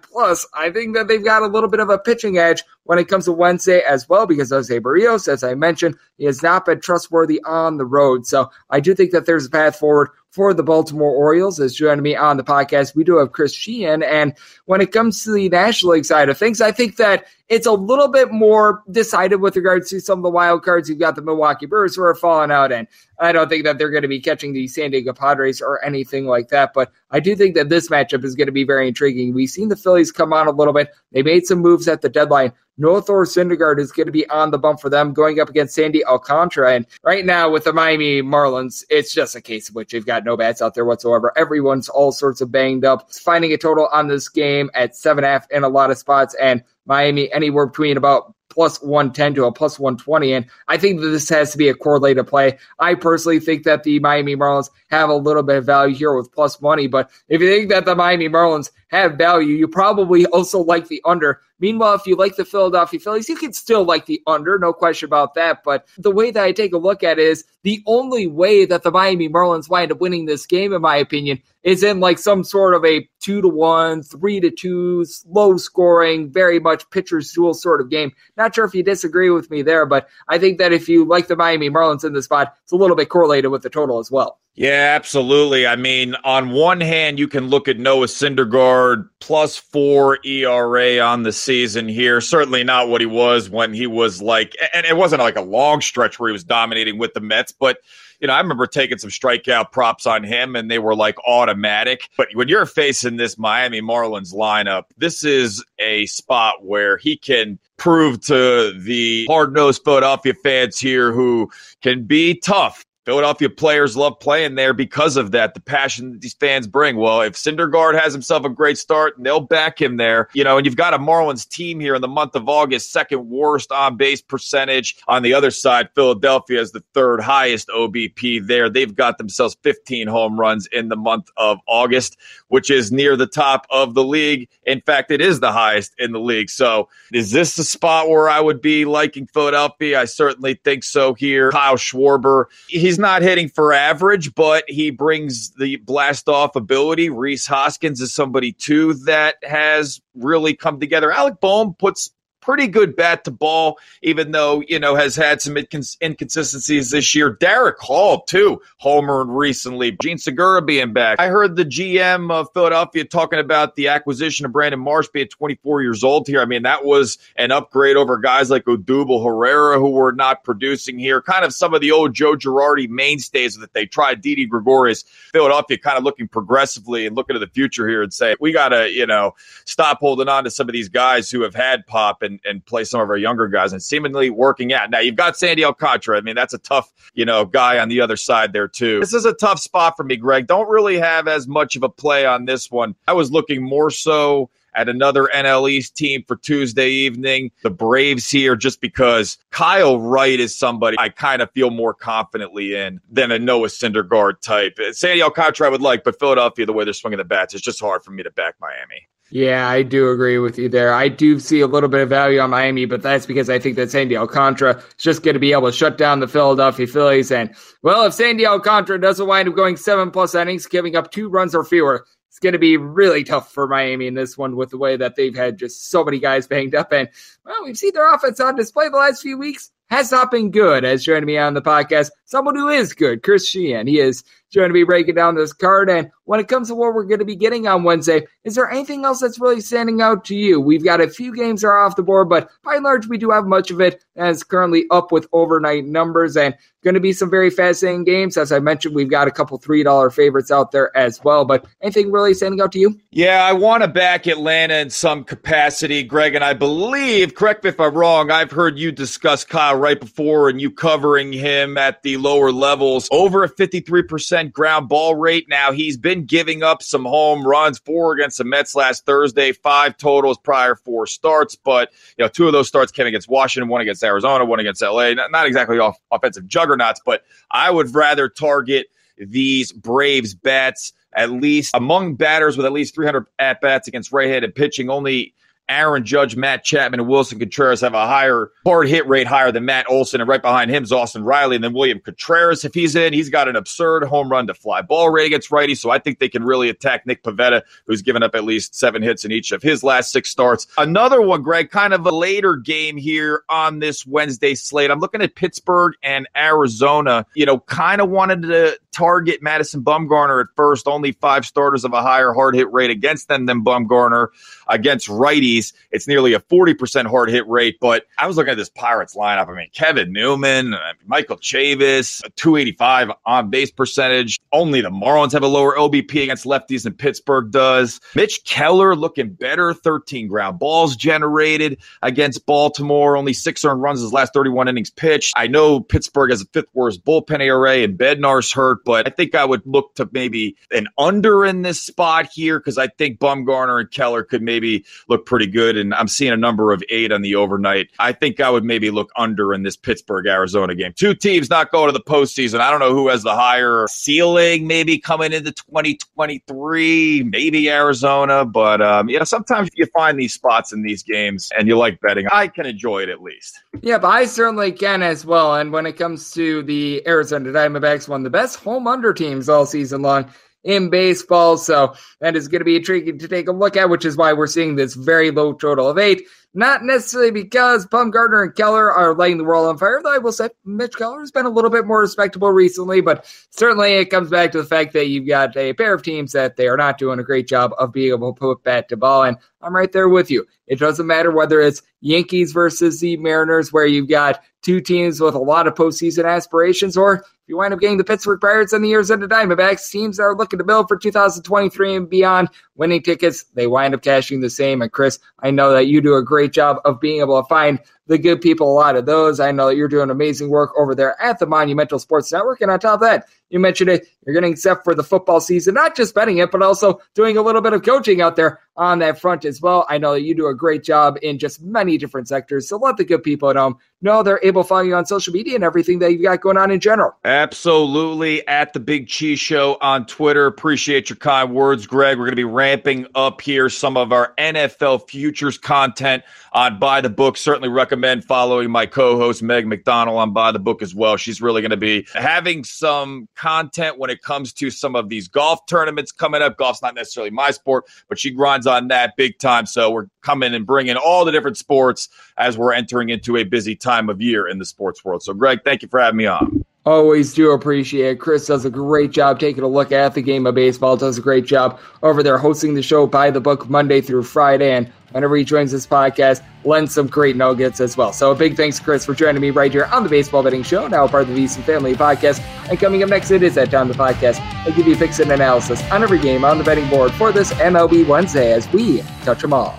plus, I think that they've got a little bit of a pitching edge when it comes to Wednesday as well, because Jose Berrios, as I mentioned, he has not been trustworthy on the road. So I do think that there's a path forward for the Baltimore Orioles. As joining me on the podcast, we do have Chris Cichon. And when it comes to the National League side of things, I think that it's a little bit more decided with regards to some of the wild cards. You've got the Milwaukee Brewers who are falling out, and I don't think that they're going to be catching the San Diego Padres or anything like that. But I do think that this matchup is going to be very intriguing. We've seen the Phillies come on a little bit. They made some moves at the deadline. Noah Thor Syndergaard is going to be on the bump for them going up against Sandy Alcantara. And right now with the Miami Marlins, it's just a case of which they've got no bats out there whatsoever. Everyone's all sorts of banged up. It's Finding a total on this game at seven and a half in a lot of spots and Miami anywhere between about plus 110 to a plus 120. And I think that this has to be a correlated play. I personally think that the Miami Marlins have a little bit of value here with plus money. But if you think that the Miami Marlins have value, you probably also like the under. Meanwhile, if you like the Philadelphia Phillies, you can still like the under, no question about that. But the way that I take a look at it is the only way that the Miami Marlins wind up winning this game, in my opinion, is in like some sort of a two to one, three to two, low scoring, very much pitcher's duel sort of game. Not sure if you disagree with me there, but I think that if you like the Miami Marlins in the spot, it's a little bit correlated with the total as well. Yeah, absolutely. I mean, on one hand, you can look at Noah Syndergaard plus four ERA on the season here. Certainly not what he was when he was like, and it wasn't like a long stretch where he was dominating with the Mets, but you know, I remember taking some strikeout props on him and they were like automatic. But when you're facing this Miami Marlins lineup, this is a spot where he can prove to the hard nosed Philadelphia fans here who can be tough Philadelphia players love playing there because of that, the passion that these fans bring. Well, if Syndergaard has himself a great start, they'll back him there. You know, and you've got a Marlins team here in the month of August, second worst on base percentage. On the other side, Philadelphia is the third highest OBP there. They've got themselves 15 home runs in the month of August, which is near the top of the league. In fact, it is the highest in the league. So, is this the spot where I would be liking Philadelphia? I certainly think so here. Kyle Schwarber, he's not hitting for average, but he brings the blast off ability. Rhys Hoskins is somebody too that has really come together. Alec Bohm puts pretty good bat to ball, even though, you know, has had some inconsistencies this year. Darick Hall, too, homered recently. Jean Segura being back. I heard the GM of Philadelphia talking about the acquisition of Brandon Marsh being 24 years old here. I mean, that was an upgrade over guys like Odubel Herrera, who were not producing here. Kind of some of the old Joe Girardi mainstays that they tried. Didi Gregorius, Philadelphia kind of looking progressively and looking to the future here and say, we got to, you know, stop holding on to some of these guys who have had pop and and, play some of our younger guys and seemingly working out. Now you've got Sandy Alcantara. I mean, that's a tough, you know, guy on the other side there too. This is a tough spot for me, Greg. Don't really have as much of a play on this one. I was looking more so at another NL East team for Tuesday evening. The Braves here, just because Kyle Wright is somebody I kind of feel more confidently in than a Noah Syndergaard type. Sandy Alcantara I would like, but Philadelphia, the way they're swinging the bats, it's just hard for me to back Miami. Yeah, I do agree with you there. I do see a little bit of value on Miami, but that's because I think that Sandy Alcantara is just going to be able to shut down the Philadelphia Phillies. And, well, if Sandy Alcantara doesn't wind up going seven plus innings, giving up two runs or fewer, it's going to be really tough for Miami in this one with the way that they've had just so many guys banged up. And, well, we've seen their offense on display the last few weeks has not been good. As joining me on the podcast, someone who is good, Chris Cichon. He is going to be breaking down this card. And when it comes to what we're going to be getting on Wednesday, is there anything else that's really standing out to you? We've got a few games that are off the board, but by and large, we do have much of it that's currently up with overnight numbers and going to be some very fascinating games. As I mentioned, we've got a couple $3 favorites out there as well. But anything really standing out to you? Yeah, I want to back Atlanta in some capacity, Greg. And I believe, correct me if I'm wrong, I've heard you discuss Kyle Wright before and you covering him at the lower levels. Over a 53% ground ball rate. Now, he's been giving up some home runs, four against the Mets last Thursday, five totals prior four starts. But, you know, two of those starts came against Washington, one against Arizona, one against LA. Not, not exactly off offensive juggernauts, but I would rather target these Braves bats at least among batters with at least 300 at bats against right handed pitching. Only Aaron Judge, Matt Chapman, and Willson Contreras have a higher hard hit rate higher than Matt Olson, and right behind him is Austin Riley, and then William Contreras. If he's in, he's got an absurd home run to fly ball rate against righty, so I think they can really attack Nick Pivetta, who's given up at least seven hits in each of his last six starts. Another one, Greg, kind of a later game here on this Wednesday slate. I'm looking at Pittsburgh and Arizona. You know, kind of wanted to target Madison Bumgarner at first. Only five starters of a higher hard hit rate against them than Bumgarner against righties. It's nearly a 40% hard hit rate. But I was looking at this Pirates lineup. I mean, Kevin Newman, Michael Chavis, 285 on base percentage. Only the Marlins have a lower OBP against lefties than Pittsburgh does. Mitch Keller looking better, 13 ground balls generated against Baltimore. Only six earned runs his last 31 innings pitched. I know Pittsburgh has a fifth worst bullpen ERA and Bednar's hurt, but I think I would look to maybe an under in this spot here because I think Bumgarner and Keller could maybe look pretty good. And I'm seeing a number of eight on the overnight. I think I would maybe look under in this Pittsburgh Arizona game. Two teams not going to the postseason. I don't know who has the higher ceiling, maybe coming into 2023, maybe Arizona. But um, you know, sometimes you find these spots in these games and you like betting. I can enjoy it at least. Yeah, but I certainly can as well. And when it comes to the Arizona Diamondbacks, one of the best home under teams all season long in baseball. So that is going to be intriguing to take a look at, which is why we're seeing this very low total of eight. Not necessarily because Bumgarner and Keller are lighting the world on fire, though I will say Mitch Keller has been a little bit more respectable recently, but certainly it comes back to the fact that you've got a pair of teams that they are not doing a great job of being able to put bat to ball. And I'm right there with you. It doesn't matter whether it's Yankees versus the Mariners, where you've got two teams with a lot of postseason aspirations, or you wind up getting the Pittsburgh Pirates and the Arizona Diamondbacks, teams that are looking to build for 2023 and beyond, winning tickets, they wind up cashing the same. And Chris, I know that you do a great job of being able to find the good people a lot of those. I know that you're doing amazing work over there at the Monumental Sports Network. And on top of that, you mentioned it, you're getting set for the football season, not just betting it, but also doing a little bit of coaching out there on that front as well. I know that you do a great job in just many different sectors. So let the good people at home know they're able to follow you on social media and everything that you've got going on in general. Absolutely. At the Big Cheese Show on Twitter. Appreciate your kind words, Greg. We're going to be ramping up here some of our NFL futures content on Buy the Book. Certainly recommend following my co host, Meg McDonald, on Buy the Book as well. She's really going to be having some content when it comes to some of these golf tournaments coming up. Golf's not necessarily my sport, but she grinds on that big time. So we're coming and bringing all the different sports as we're entering into a busy time of year in the sports world. So, Greg, thank you for having me on. Always do appreciate it. Chris does a great job taking a look at the game of baseball. Does a great job over there hosting the show by the book Monday through Friday. And whenever he joins this podcast, lends some great nuggets as well. So a big thanks, Chris, for joining me right here on the Baseball Betting Show, now part of the VSiN Family Podcast. And coming up next, it is that time the podcast. I give you picks and analysis on every game on the betting board for this MLB Wednesday as we touch them all.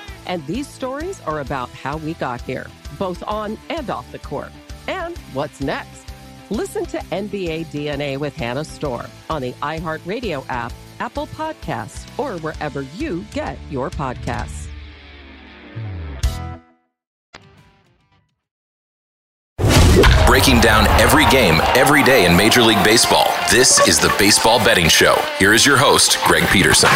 And these stories are about how we got here, both on and off the court. And what's next? Listen to NBA DNA with Hannah Storm on the iHeartRadio app, Apple Podcasts, or wherever you get your podcasts. Breaking down every game, every day in Major League Baseball. This is the Baseball Betting Show. Here is your host, Greg Peterson.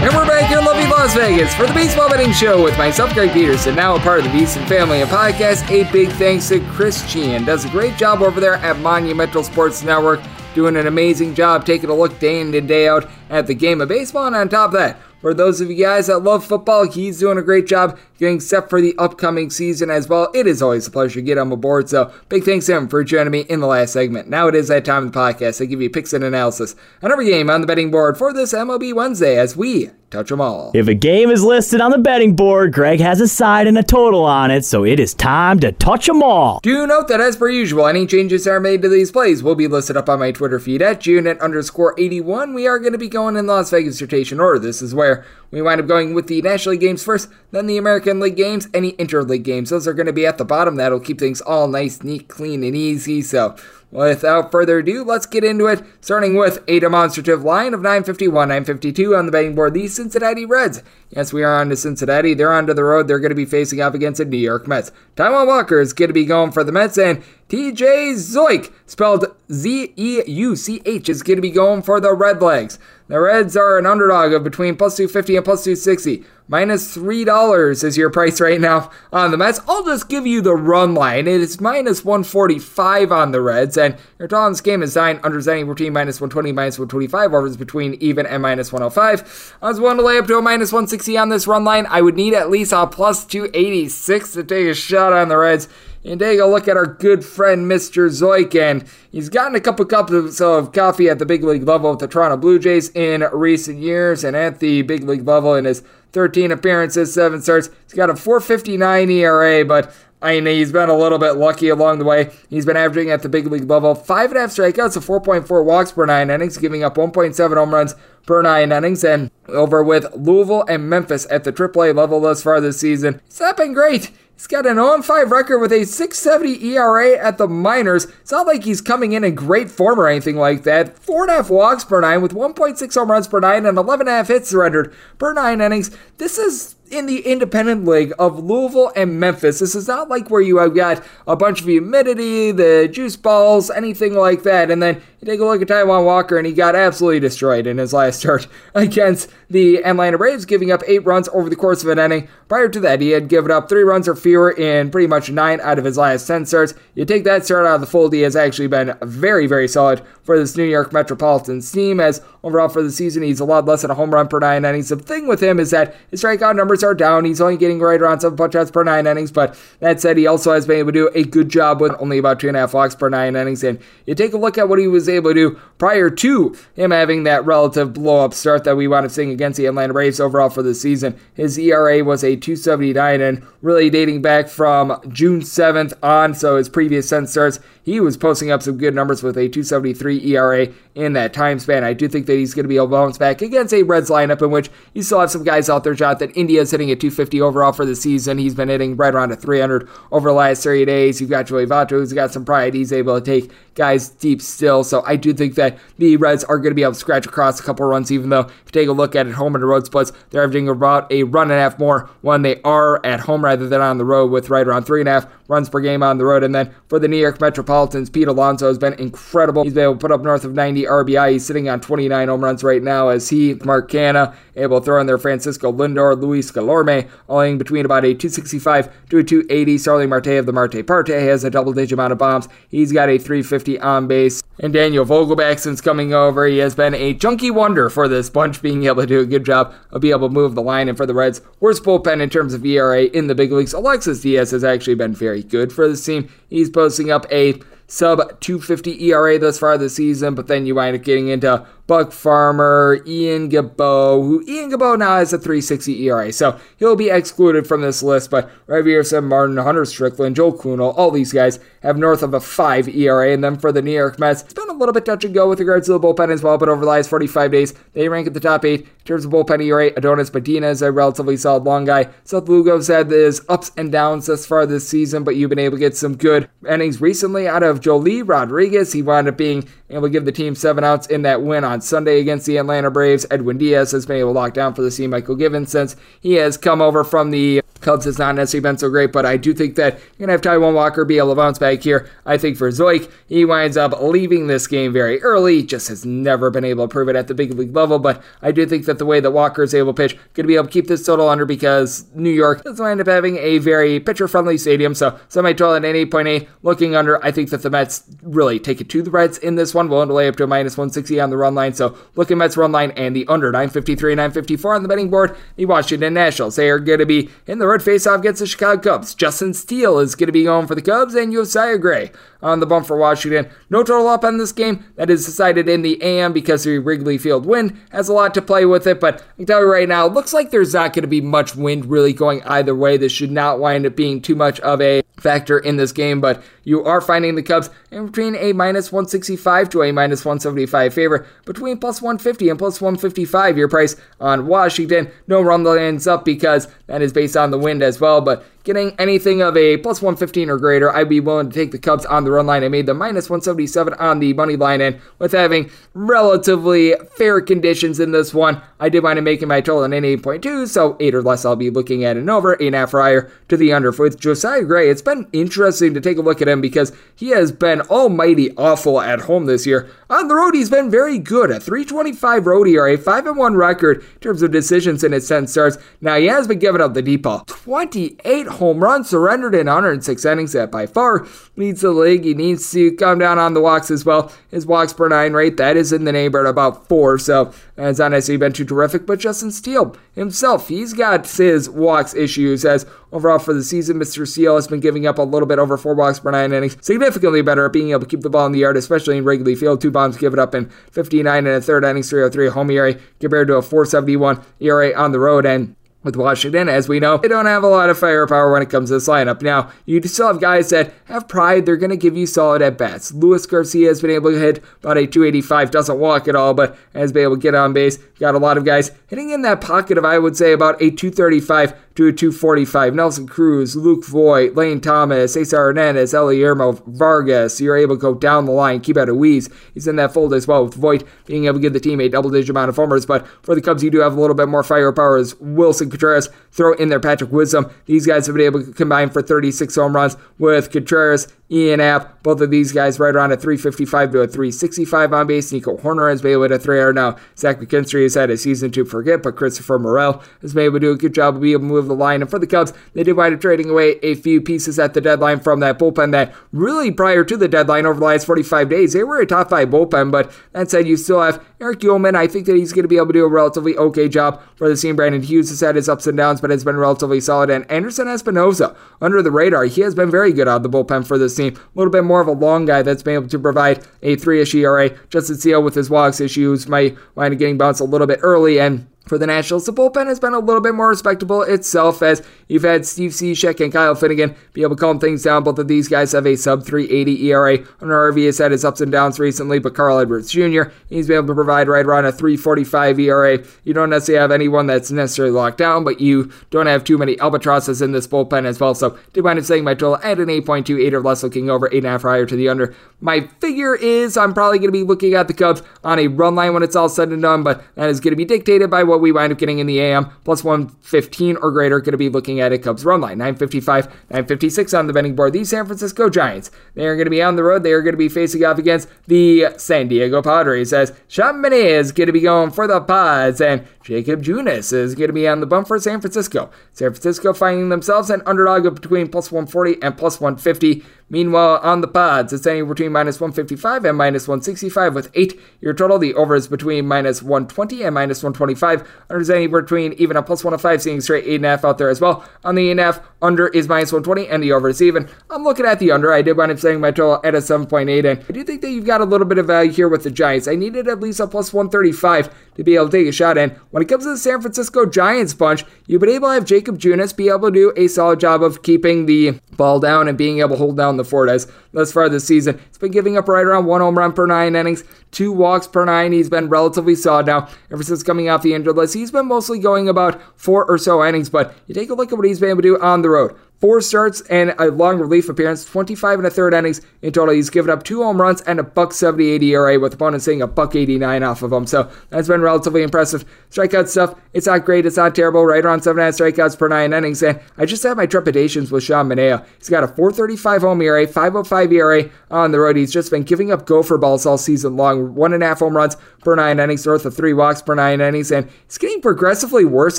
And we're back here in lovely Las Vegas for the Baseball Betting Show with myself, Greg Peterson, now a part of the VSiN family of podcasts. A big thanks to Chris Cichon. Does a great job over there at Monumental Sports Network, doing an amazing job taking a look day in and day out at the game of baseball. And on top of that, for those of you guys that love football, he's doing a great job set for the upcoming season as well. It is always a pleasure to get him aboard. So big thanks to him for joining me in the last segment. Now it is that time of the podcast. I give you picks and analysis on every game on the betting board for this MLB Wednesday as we touch them all. If a game is listed on the betting board, Greg has a side and a total on it, so it is time to touch them all. Do note that as per usual, any changes that are made to these plays will be listed up on my Twitter feed at Junit underscore 81. We are going to be going in Las Vegas rotation order. This is where we wind up going with the National League games first, then the American League games, any interleague games. Those are going to be at the bottom. That'll keep things all nice, neat, clean, and easy. So Without further ado, let's get into it, starting with a demonstrative line of 951, 952 on the betting board. The Cincinnati Reds. Yes, we are on to Cincinnati. They're onto the road. They're going to be facing off against the New York Mets. Taijuan Walker is going to be going for the Mets, and TJ Zeuch, spelled Z E U C H, is going to be going for the Redlegs. The Reds are an underdog of between plus 250 and plus 260. Minus $3 is your price right now on the Mets. I'll just give you the run line. It is minus 145 on the Reds, and your total on this game is 9 under setting between minus 120 minus 125, overs between even and minus 105. I was willing to lay up to a minus 160 on this run line. I would need at least a plus 286 to take a shot on the Reds and take a look at our good friend Mr. Zeuch. And he's gotten a couple cups of coffee at the big league level with the Toronto Blue Jays in recent years, and at the big league level in his 13 appearances, 7 starts. He's got a 459 ERA, but I mean, he's been a little bit lucky along the way. He's been averaging at the big league level five and a half strikeouts, a 4.4 walks per nine innings, giving up 1.7 home runs per nine innings. And over with Louisville and Memphis at the AAA level thus far this season, it's not been great. He's got an 0 5 record with a 670 ERA at the minors. It's not like he's coming in in great form or anything like that. Four and a half walks per nine with 1.6 home runs per nine and 11 and a half hits surrendered per nine innings. This is in the independent league of Louisville and Memphis. This is not like where you have got a bunch of humidity, the juice balls, anything like that. And then you take a look at Taijuan Walker, and he got absolutely destroyed in his last start against the Atlanta Braves, giving up eight runs over the course of an inning. Prior to that, he had given up three runs or fewer in pretty much nine out of his last 10 starts. You take that start out of the fold, he has actually been very, very solid for this New York Metropolitans team, as overall for the season, he's allowed less than a home run per nine innings. The thing with him is that his strikeout numbers are down. He's only getting right around seven punch outs per nine innings, but that said, he also has been able to do a good job with only about two and a half walks per nine innings. And you take a look at what he was able to do prior to him having that relative blow up start that we wound up seeing against the Atlanta Braves overall for the season. His ERA was a 279 and really dating back from June 7th on, so his previous 10 starts, he was posting up some good numbers with a 273 ERA in that time span. I do think that he's going to be able to bounce back against a Reds lineup in which you still have some guys out there, Jonathan. India's hitting at 250 overall for the season. He's been hitting right around a 300 over the last 30 days. You've got Joey Votto, who's got some pride. He's able to take guys deep still. So I do think that the Reds are going to be able to scratch across a couple runs, even though if you take a look at it, home and the road splits, they're averaging about a run and a half more when they are at home rather than on the road, with right around three and a half runs per game on the road. And then for the New York Metropolitans, Pete Alonso has been incredible. He's been able to put up north of 90 RBI. He's sitting on 29 home runs right now as he, Mark Canha, able to throw in there Francisco Lindor, Luis Guillorme, owing between about a 265 to a 280. Starling Marte of the Marte Parte has a double digit amount of bombs. He's got a 350 on base. And Daniel Vogelbach, since coming over, he has been a junkie wonder for this bunch, being able to do a good job of being able to move the line. And for the Reds, worst bullpen in terms of ERA in the big leagues. Alexis Diaz has actually been very good for this team. He's posting up a sub 250 ERA thus far this season, but then you wind up getting into Buck Farmer, Ian Gibaut, who Ian Gibaut now has a 360 ERA, so he'll be excluded from this list. But Javier Martin, Hunter Strickland, Joel Kuhnel, all these guys have north of a 5 ERA. And then for the New York Mets, it's been a little bit touch and go with regards to the bullpen as well, but over the last 45 days, they rank at the top 8 in terms of bullpen ERA. Adonis Medina is a relatively solid long guy. Seth Lugo's had his ups and downs thus far this season, but you've been able to get some good innings recently out of Joely Rodriguez. He wound up being able to give the team seven outs in that win on Sunday against the Atlanta Braves. Edwin Diaz has been able to lock down for the team Mychal Givens since he has come over from the Cubs has not necessarily been so great, but I do think that you're going to have Taijuan Walker be able to bounce back here. I think for Zeuch, he winds up leaving this game very early, just has never been able to prove it at the big league level, but I do think that the way that Walker is able to pitch. Going to be able to keep this total under because New York doesn't end up having a very pitcher friendly stadium. So semi total at 8.8. Looking under, I think that the Mets really take it to the Reds in this one. Willing to lay up to a minus 160 on the run line. So looking Mets run line and the under 953, 954 on the betting board. The Washington Nationals. They are going to be in the road face off against the Chicago Cubs. Justin Steele is going to be going for the Cubs and Josiah Gray on the bump for Washington. No total up on this game. That is decided in the AM because the Wrigley Field wind has a lot to play with it. But I can tell you right now, it looks like there's not going to be much wind really going either way. This should not wind up being too much of a factor in this game, but you are finding the Cubs in between a minus 165 to a minus 175 favor, between plus 150 and plus 155 your price on Washington. No run ends up because that is based on the wind as well, but getting anything of a plus 115 or greater, I'd be willing to take the Cubs on the run line. I made the minus 177 on the money line, and with having relatively fair conditions in this one, I did wind up making my total an 8.2, so 8 or less I'll be looking at an over, 8.5 higher to the under. With Josiah Gray, it's been interesting to take a look at him because he has been almighty awful at home this year. On the road, he's been very good. A 325 road ERA, 5 and 1 record in terms of decisions in his 10 starts. Now, he has been giving up the deep ball. 28 home runs surrendered in 106 innings. That by far leads the league. He needs to come down on the walks as well. His walks per nine rate, that is in the neighborhood about four. So it's not necessarily been too terrific. But Justin Steele himself, he's got his walks issues as overall for the season. Mr. Steele has been giving up a little bit over four walks per nine innings. Significantly better at being able to keep the ball in the yard, especially in Wrigley Field. Two bombs given up in 59 and a third innings, 303 home ERA compared to a 471 ERA on the road. And with Washington. As we know, they don't have a lot of firepower when it comes to this lineup. Now, you still have guys that have pride. They're going to give you solid at bats. Luis Garcia has been able to hit about a 285, doesn't walk at all, but has been able to get on base. Got a lot of guys hitting in that pocket of, I would say, about a 235 to a 245. Nelson Cruz, Luke Voit, Lane Thomas, Cesar Hernandez, Ildemaro Vargas. You're able to go down the line, keep out of Weeze. He's in that fold as well, with Voit being able to give the team a double digit amount of homers. But for the Cubs, you do have a little bit more firepower as Willson Contreras throw in there Patrick Wisdom. These guys have been able to combine for 36 home runs with Contreras Ian Happ, both of these guys right around a 355 to a 365 on base. Nico Hoerner has been able to throw now. Zach McKinstry has had a season to forget, but Christopher Morel has been able to do a good job of being able to move the line. And for the Cubs, they did wind up trading away a few pieces at the deadline from that bullpen that really prior to the deadline over the last 45 days, they were a top five bullpen. But that said, you still have Erich Uelmen. I think that he's going to be able to do a relatively okay job for the team. Brandon Hughes has had his ups and downs, but has been relatively solid. And Anderson Espinoza, under the radar, he has been very good out of the bullpen for this team. A little bit more of a long guy that's been able to provide a three-ish ERA. Justin Steele with his walks issues might wind up getting bounced a little bit early and for the Nationals. The bullpen has been a little bit more respectable itself as you've had Steve Cishek and Kyle Finnegan be able to calm things down. Both of these guys have a sub 380 ERA. Hunter Harvey has had his ups and downs recently, but Carl Edwards Jr., he's been able to provide right around a 345 ERA. You don't necessarily have anyone that's necessarily locked down, but you don't have too many albatrosses in this bullpen as well. So did wind up saying my total at an 8.2, 8 or less looking over, 8.5 higher to the under. My figure is I'm probably going to be looking at the Cubs on a run line when it's all said and done, but that is going to be dictated by what we wind up getting in the AM. Plus 115 or greater, going to be looking at a Cubs run line. 955, 956 on the betting board. The San Francisco Giants, they are going to be on the road. They are going to be facing off against the San Diego Padres as Sean is going to be going for the Pods and Jakob Junis is going to be on the bump for San Francisco. San Francisco finding themselves an underdog of between plus 140 and plus 150. Meanwhile, on the pods, it's anywhere between minus 155 and minus 165 with 8 your total. The over is between minus 120 and minus 125. Under is anywhere between even a plus 105, seeing straight 8.5 out there as well. On the 8.5, under is minus 120 and the over is even. I'm looking at the under. I did wind up setting my total at a 7.8, and I do think that you've got a little bit of value here with the Giants. I needed at least a plus 135 to be able to take a shot in. When it comes to the San Francisco Giants bunch, you've been able to have Jakob Junis be able to do a solid job of keeping the ball down and being able to hold down the fort as thus far this season. He's been giving up right around one home run per nine innings, two walks per nine. He's been relatively solid now ever since coming off the injured list. He's been mostly going about four or so innings, but you take a look at what he's been able to do on the road. Four starts and a long relief appearance, 25 and a third innings in total. He's given up two home runs and a buck 78 ERA with opponents saying a buck 89 off of him. So that's been relatively impressive. Strikeout stuff, it's not great, it's not terrible. Right around seven strikeouts per nine innings. And I just have my trepidations with Sean Manaea. He's got a 435 home ERA, 505 ERA on the road. He's just been giving up gopher balls all season long. One and a half home runs per nine innings, north of three walks per nine innings, and it's getting progressively worse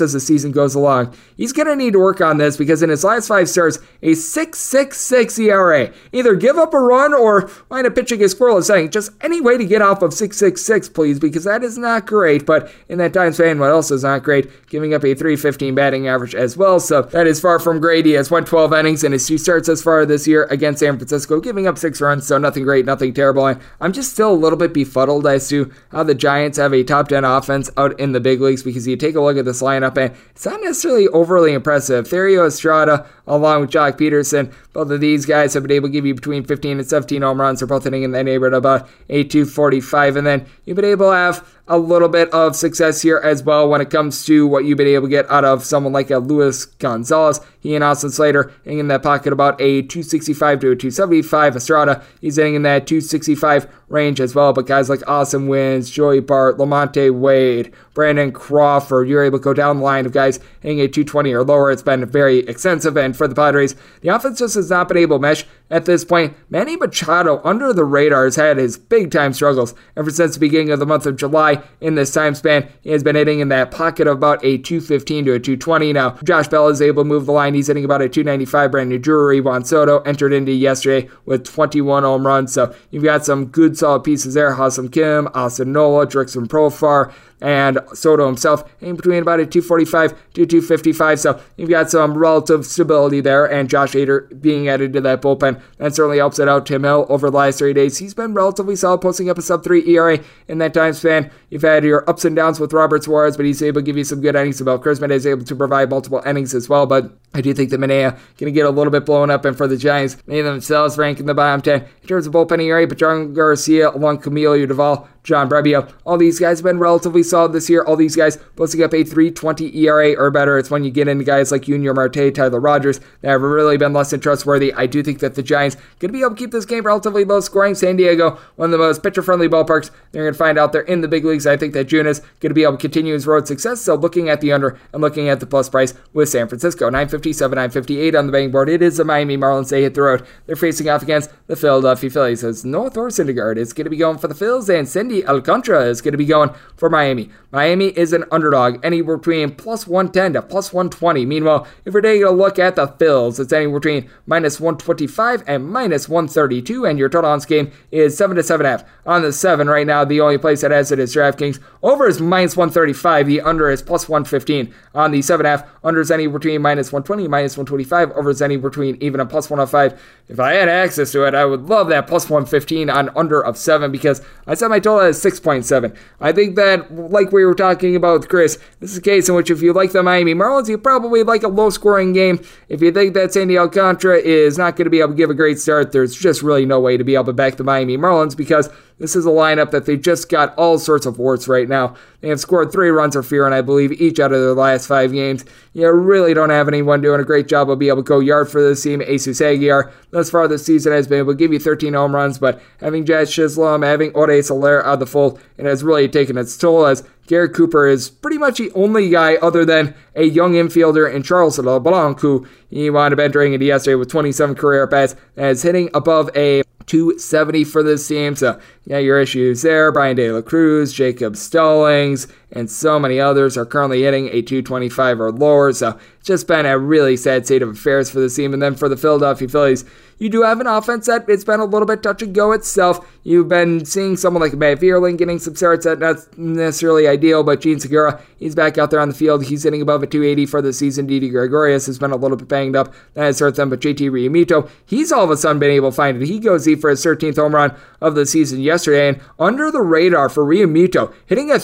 as the season goes along. He's going to need to work on this because in his last five starts, a 6.66 ERA. Either give up a run or wind up pitching a squirrel saying just any way to get off of 6.66, please, because that is not great. But in that time span, what else is not great? Giving up a 315 batting average as well. So that is far from great. He has won 12 innings in his two starts as far this year against San Francisco, giving up six runs. So nothing great, nothing terrible. And I'm just still a little bit befuddled as to how the Giants have a top 10 offense out in the big leagues because you take a look at this lineup and it's not necessarily overly impressive. Thairo Estrada, along with Joc Pederson, both of these guys have been able to give you between 15 and 17 home runs. They're both hitting in the neighborhood about 8 245. And then you've been able to have a little bit of success here as well when it comes to what you've been able to get out of someone like a Luis Gonzalez. He and Austin Slater hitting in that pocket about a 265 to a 275. Estrada, he's hitting in that 265 range as well. But guys like Austin Wynns, Joey Bart, Lamonte Wade, Brandon Crawford, you're able to go down the line of guys hitting a 220 or lower. It's been very extensive. And for the Padres, the offense just has not been able to mesh at this point. Manny Machado, under the radar, has had his big time struggles ever since the beginning of the month of July. In this time span, he has been hitting in that pocket of about a 215 to a 220. Now, Josh Bell is able to move the line. He's hitting about a 295. Brandon Drury. Juan Soto entered into yesterday with 21 home runs. So you've got some good solid pieces there. Ha-Seong Kim, Austin Nola, Jurickson Profar, and Soto himself in between about a 245 to 255. So you've got some relative stability there, and Josh Hader being added to that bullpen. That certainly helps it out. Tim Hill over the last three days, he's been relatively solid, posting up a sub 3 ERA in that time span. You've had your ups and downs with Robert Suarez, but he's able to give you some good innings. Nabil Crismatt is able to provide multiple innings as well, but I do think that Manaea going to get a little bit blown up, and for the Giants, they themselves rank in the bottom 10 in terms of bullpen ERA, but Jarlin Garcia along Camilo Doval John Brebbia. All these guys have been relatively solid this year. All these guys posting up a 320 ERA or better. It's when you get into guys like Yunior Marte, Tyler Rogers that have really been less than trustworthy. I do think that the Giants going to be able to keep this game relatively low scoring. San Diego, one of the most pitcher friendly ballparks. They're going to find out they're in the big leagues. I think that Junis going to be able to continue his road success. So looking at the under and looking at the plus price with San Francisco, 957, 958 on the betting board. It is the Miami Marlins. They hit the road. They're facing off against the Philadelphia Phillies. It's Noah Thor Syndergaard is going to be going for the Phils and Sandy Alcantara is going to be going for Miami. Miami is an underdog, anywhere between plus 110 to plus 120. Meanwhile, if we're taking a look at the Phils, it's anywhere between minus 125 and minus 132, and your total on this game is 7 to 7.5. On the 7 right now, the only place that has it is DraftKings. Over is minus 135, the under is plus 115. On the 7.5, under is anywhere between minus 120 minus 125, over is anywhere between even a plus 105. If I had access to it, I would love that plus 115 on under of 7 because I set my total as 6.7. I think that, like we were talking about with Chris, this is a case in which if you like the Miami Marlins, you probably like a low scoring game. If you think that Sandy Alcantara is not going to be able to give a great start, there's just really no way to be able to back the Miami Marlins because this is a lineup that they've just got all sorts of warts right now. They have scored three runs or fewer, and I believe each out of their last five games. You really don't have anyone doing a great job of being able to go yard for this team. Jesus Aguilar, thus far this season, has been able to give you 13 home runs, but having Jazz Chisholm, having Jorge Soler out of the fold, it has really taken its toll as Garrett Cooper is pretty much the only guy other than a young infielder in Charles LeBlanc, who he wound up entering into yesterday with 27 career at bats and is hitting above a 270 for this team. So, yeah, your issues there. Bryan De La Cruz, Jacob Stallings, and so many others are currently hitting a 225 or lower. So, it's just been a really sad state of affairs for the team. And then for the Philadelphia Phillies, you do have an offense that it's been a little bit touch and go itself. You've been seeing someone like Matt Vierling getting some starts that not necessarily ideal, but Jean Segura, he's back out there on the field. He's hitting above a 280 for the season. Didi Gregorius has been a little bit banged up. That has hurt them, but JT Realmuto, he's all of a sudden been able to find it. He goes deep for his 13th home run of the season yesterday, and under the radar for Realmuto, hitting a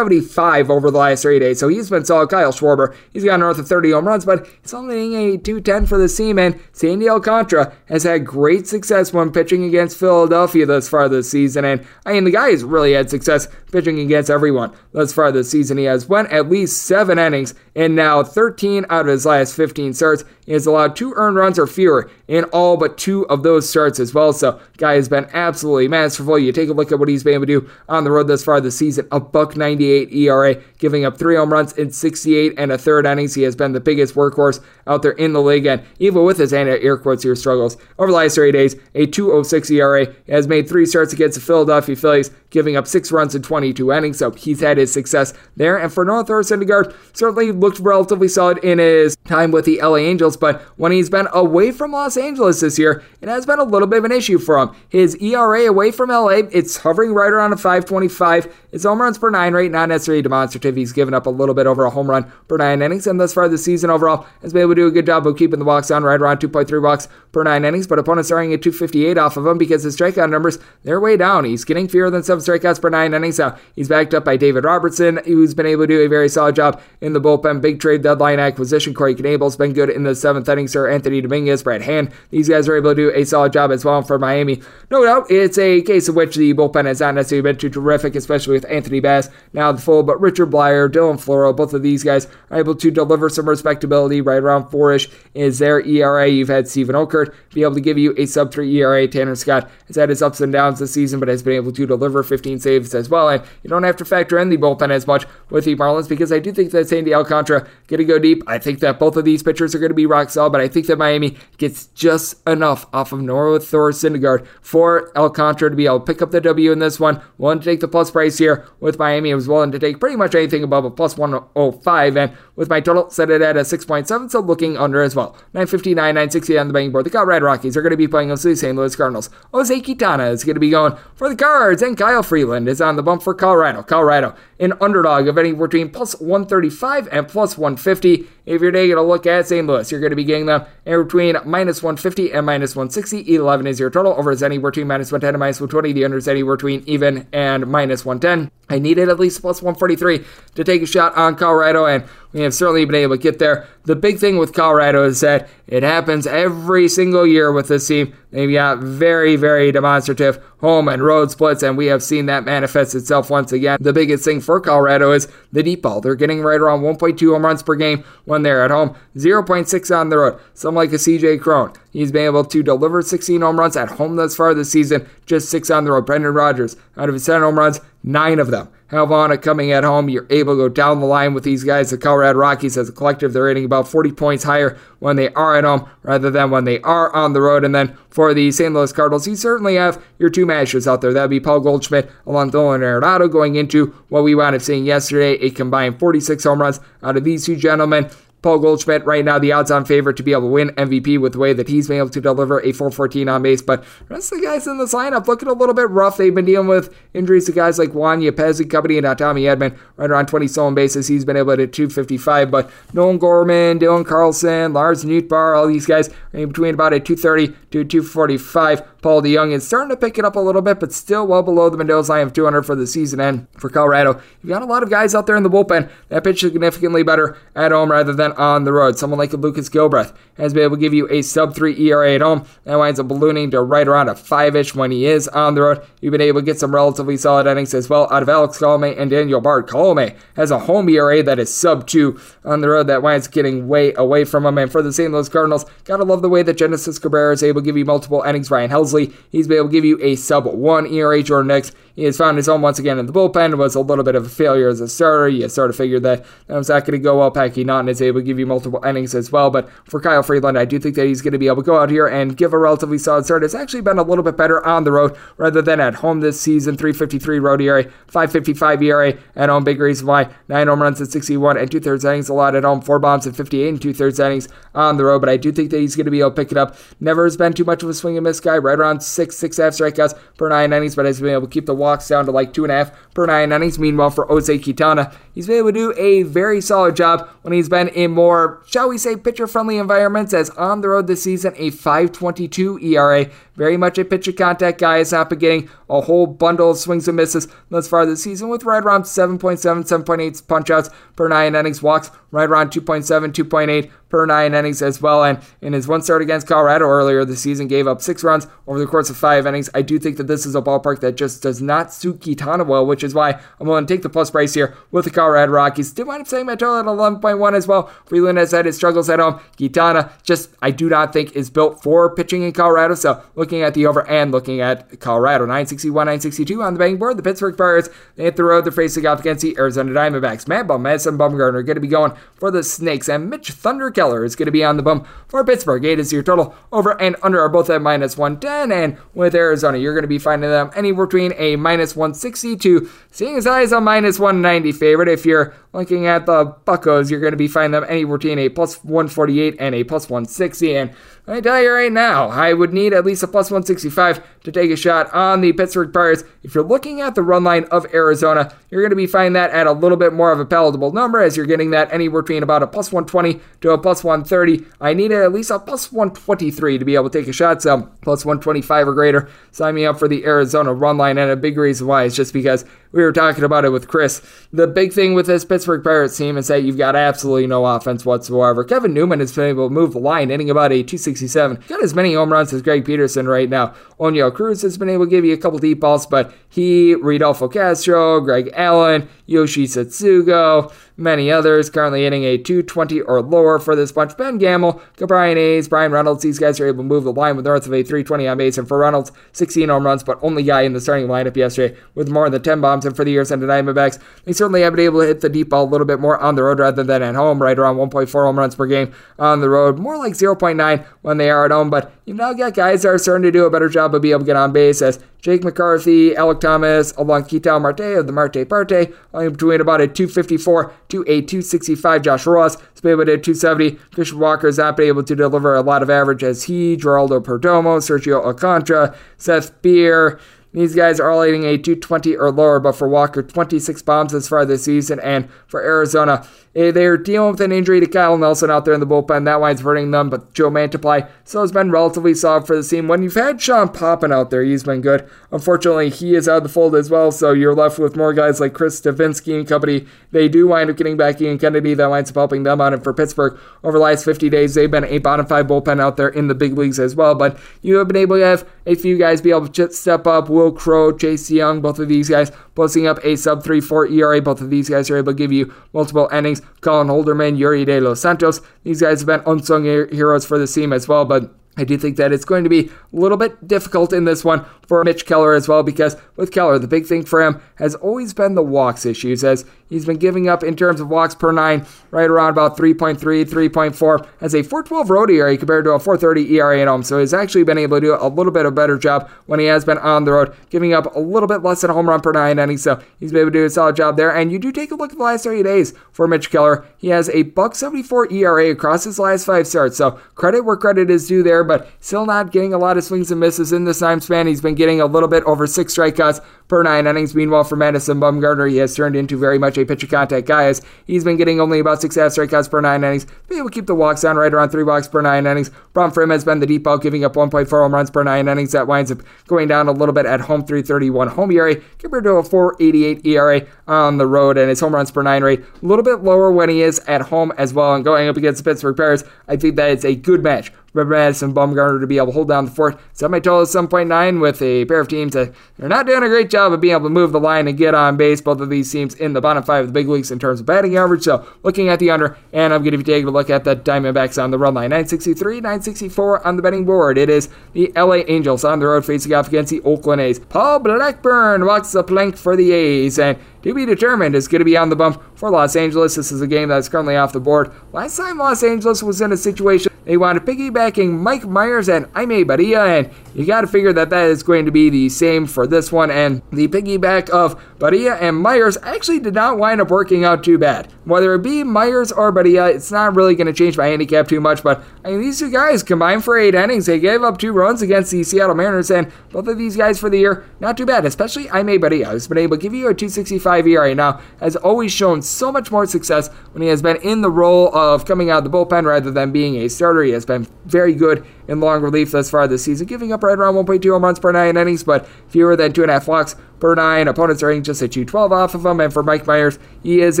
375 over the last three days. So he's been solid. Kyle Schwarber, he's got north of 30 home runs, but he's only a 210 for the team, and Sandy Alcantara has had great success when pitching against Philadelphia thus far this season. And I mean, the guy has really had success pitching against everyone thus far this season. He has went at least seven innings and now 13 out of his last 15 starts. He has allowed two earned runs or fewer in all but two of those starts as well. So, guy has been absolutely masterful. You take a look at what he's been able to do on the road thus far this season. A buck 98 ERA, giving up three home runs in 68 and a third innings. He has been the biggest workhorse out there in the league, and even with his anti air quotes here struggles over the last three days, a 206 ERA. Has made three starts against the Philadelphia Phillies, giving up six runs in 22 innings, so he's had his success there. And for Noah Thor Syndergaard, certainly looked relatively solid in his time with the LA Angels, but when he's been away from Los Angeles this year, it has been a little bit of an issue for him. His ERA away from LA, it's hovering right around a 525. His home runs per nine rate, not necessarily demonstrative. He's given up a little bit over a home run per nine innings, and thus far this season overall has been able to do a good job of keeping the walks down right around 2.3 walks per nine innings. But opponents starting at 258 off of him because his strikeout numbers they're way down. He's getting fewer than seven strikeouts per nine innings. Now he's backed up by David Robertson, who's been able to do a very solid job in the bullpen. Big trade deadline acquisition. Corey Knebel's been good in the seventh inning. Seranthony Dominguez, Brad Hand, these guys are able to do a solid job as well for Miami. No doubt, it's a case of which the bullpen has not necessarily been too terrific, especially with Anthony Bass now the full. But Richard Bleier, Dylan Floro, both of these guys are able to deliver some respectability right around four-ish is their ERA. You've had Steven Okert be able to give you a sub three ERA. Tanner Scott has had his ups and downs this season, but has been able to deliver 15 saves as well. And you don't have to factor in the bullpen as much with the Marlins because I do think that Sandy Alcantara going to go deep. I think that both of these pitchers are going to be rock solid, but I think that Miami gets just enough off of Noah Thor Syndergaard for Alcantara to be able to pick up the W in this one. Willing to take the plus price here with Miami. I was willing to take pretty much anything above a plus 105, and with my total set it at a 6.7, so looking under as well. 959, 960 on the betting board. The Colorado Rockies are going to be playing against the St. Louis Cardinals. Jose Quintana is going to be going for the Cards, and Kyle Freeland is on the bump for Colorado. Colorado, an underdog of anywhere between plus 135 and plus 150. If you're taking a look at St. Louis, you're going to be getting them anywhere between minus 150 and minus 160. 11 is your total. Over is anywhere between minus 110 and minus 120. The under is anywhere between even and minus 110. I needed at least plus 143 to take a shot on Colorado, and we have certainly been able to get there. The big thing with Colorado is that it happens every single year with this team. They've got very, very demonstrative home and road splits, and we have seen that manifest itself once again. The biggest thing for Colorado is the deep ball. They're getting right around 1.2 home runs per game when they're at home, 0.6 on the road. Some like a CJ Cron. He's been able to deliver 16 home runs at home thus far this season, just six on the road. Brendan Rodgers, out of his 10 home runs, nine of them Havana coming at home. You're able to go down the line with these guys. The Colorado Rockies, as a collective, they're hitting about 40 points higher when they are at home rather than when they are on the road. And then for the St. Louis Cardinals, you certainly have your two mashers out there. That'd be Paul Goldschmidt along Nolan Arenado going into what we wound up seeing yesterday a combined 46 home runs out of these two gentlemen. Paul Goldschmidt, right now, the odds on favorite to be able to win MVP with the way that he's been able to deliver a 414 on base. But rest of the guys in this lineup looking a little bit rough. They've been dealing with injuries to guys like Juan Yepez and company and now Tommy Edman, right around 20 stolen bases. He's been able to 255. But Nolan Gorman, Dylan Carlson, Lars Nootbaar, all these guys in between about a 230 to 245. Paul DeJong is starting to pick it up a little bit, but still well below the Mendoza line of 200 for the season. And for Colorado, you've got a lot of guys out there in the bullpen that pitch significantly better at home rather than on the road. Someone like Lucas Gilbreth has been able to give you a sub 3 ERA at home. That winds up ballooning to right around a 5 ish when he is on the road. You've been able to get some relatively solid innings as well out of Alex Colome and Daniel Bard. Colome has a home ERA that is sub 2 on the road. That winds getting way away from him. And for the St. Louis Cardinals, gotta love the way that Genesis Cabrera is able to give you multiple innings. Ryan Helsley, he's been able to give you a sub 1 ERA. Jordan Hicks, he has found his own once again in the bullpen. It was a little bit of a failure as a starter. You sort of figured that that was not going to go well. Packy Naughton is able to give you multiple innings as well. But for Kyle Freeland, I do think that he's going to be able to go out here and give a relatively solid start. It's actually been a little bit better on the road rather than at home this season. 353 road ERA, 555 ERA at home. Big reason why. Nine home runs at 61 and two thirds innings. A lot at home. Four bombs at 58 and two thirds innings on the road. But I do think that he's going to be able to pick it up. Never has been too much of a swing and miss guy. Right around six, six half strikeouts per nine innings, but has been able to keep the walks down to like two and a half per nine innings. Meanwhile, for Jose Quintana, he's been able to do a very solid job when he's been in more, shall we say, pitcher friendly environments. As on the road this season, a 522 ERA. Very much a pitcher contact guy. Has not been getting a whole bundle of swings and misses thus far this season with right around 7.7, 7.8 punch outs per nine innings, walks right around 2.7, 2.8 per nine innings as well. And in his one start against Colorado earlier this season, gave up six runs over the course of five innings. I do think that this is a ballpark that just does not suit Quintana well, which is why I'm willing to take the plus price here with the Colorado Rockies. Did wind up saying my total at 11.1 as well. Freeland has had his struggles at home. Quintana just, I do not think, is built for pitching in Colorado. So looking at the over and looking at Colorado, 961, 962 on the betting board. The Pittsburgh Pirates, they hit the road. They're facing off against the Arizona Diamondbacks. Mad Bum, Madison Bumgarner going to be going for the Snakes. And Mitch Thunder Keller is going to be on the bump for Pittsburgh. Eight is your total. Over and under are both at minus 110. And with Arizona, you're going to be finding them anywhere between a minus 160 to seeing as high as a minus 190 favorite. If you're looking at the Buckos, you're going to be finding them anywhere between a plus 148 and a plus 160. And I tell you right now, I would need at least a plus 165 to take a shot on the Pittsburgh Pirates. If you're looking at the run line of Arizona, you're going to be finding that at a little bit more of a palatable number as you're getting that anywhere between about a plus 120 to a plus 130. I need at least a plus 123 to be able to take a shot. So plus 125 or greater. Sign me up for the Arizona run line. And a big reason why is just because we were talking about it with Chris. The big thing with this Pittsburgh Pirates team is that you've got absolutely no offense whatsoever. Kevin Newman has been able to move the line, hitting about a 267. Got as many home runs as Greg Peterson right now. Oneil Cruz has been able to give you a couple deep balls, but he, Rodolfo Castro, Greg Allen, Yoshi Tsutsugo, many others currently hitting a 220 or lower for this bunch. Ben Gamel, Brian Hayes, Bryan Reynolds, these guys are able to move the line with north of a 320 on base. And for Reynolds, 16 home runs, but only guy in the starting lineup yesterday with more than 10 bombs. And for the years the Diamondbacks, they certainly have been able to hit the deep ball a little bit more on the road rather than at home, right around 1.4 home runs per game on the road, more like 0.9 when they are at home. But you've now got guys that are starting to do a better job of being able to get on base as Jake McCarthy, Alek Thomas, along Ketel Marte of the Marte Parte, only between about a 254 to a 265. Josh Rojas has been able to 270. Christian Walker has not been able to deliver a lot of average as he, Geraldo Perdomo, Sergio Alcantara, Seth Beer, these guys are all hitting a 220 or lower, but for Walker, 26 bombs as far this season. And for Arizona, Eh, they're dealing with an injury to Kyle Nelson out there in the bullpen. That line's hurting them, but Joe Mantiply still has been relatively solid for the team. When you've had Sean Poppen out there, he's been good. Unfortunately, he is out of the fold as well, so you're left with more guys like Chris Devenski and company. They do wind up getting back Ian Kennedy. That winds up helping them out. And for Pittsburgh, over the last 50 days, they've been a bottom five bullpen out there in the big leagues as well. But you have been able to have a few guys be able to step up. Wil Crowe, Chase Young, both of these guys posting up a sub 3 4 ERA. Both of these guys are able to give you multiple innings. Colin Holderman, Yerry De Los Santos. These guys have been unsung heroes for the team as well, but I do think that it's going to be a little bit difficult in this one for Mitch Keller as well, because with Keller, the big thing for him has always been the walks issues, as he's been giving up in terms of walks per nine right around about 3.3, 3.4, as a 412 road ERA compared to a 430 ERA at home. So he's actually been able to do a little bit of a better job when he has been on the road, giving up a little bit less than a home run per nine innings. So he's been able to do a solid job there. And you do take a look at the last 30 days for Mitch Keller. He has a buck 74 ERA across his last five starts. So credit where credit is due there, but still not getting a lot of swings and misses in this time span. He's been getting a little bit over six strikeouts per nine innings. Meanwhile, for Madison Bumgarner, he has turned into very much pitcher contact guy as he's been getting only about six half strikeouts per nine innings. Be able to keep the walks down right around three walks per nine innings. Problem for him has been the deep ball, giving up 1.4 home runs per nine innings. That winds up going down a little bit at home 331 home ERA compared to a 488 ERA on the road. And his home runs per nine rate a little bit lower when he is at home as well. And going up against the Pittsburgh Pirates, I think that it's a good match for Madison Bumgarner to be able to hold down the fort. Semi total is 7.9 with a pair of teams that they're not doing a great job of being able to move the line and get on base. Both of these teams in the bottom five of the big leagues in terms of batting average. So looking at the under, and I'm going to be taking a look at the Diamondbacks on the run line. 963, 964 on the betting board. It is the LA Angels on the road facing off against the Oakland A's. Paul Blackburn walks the plank for the A's, and to be determined is going to be on the bump for Los Angeles. This is a game that's currently off the board. Last time Los Angeles was in a situation they wanted piggybacking Mike Mayers and Jaime Barria, and you got to figure that that is going to be the same for this one. And the piggyback of Barria and Mayers actually did not wind up working out too bad. Whether it be Mayers or Barria, it's not really going to change my handicap too much. But I mean, these two guys combined for eight innings, they gave up two runs against the Seattle Mariners, and both of these guys for the year, not too bad. Especially Jaime Barria, who's been able to give you a 265 ERA now, has always shown so much more success when he has been in the role of coming out of the bullpen rather than being a starter. He has been very good in long relief thus far this season, giving up right around 1.2 home runs per nine innings, but fewer than two and a half walks per nine. Opponents are just a 212 off of him. And for Mike Mayers, he is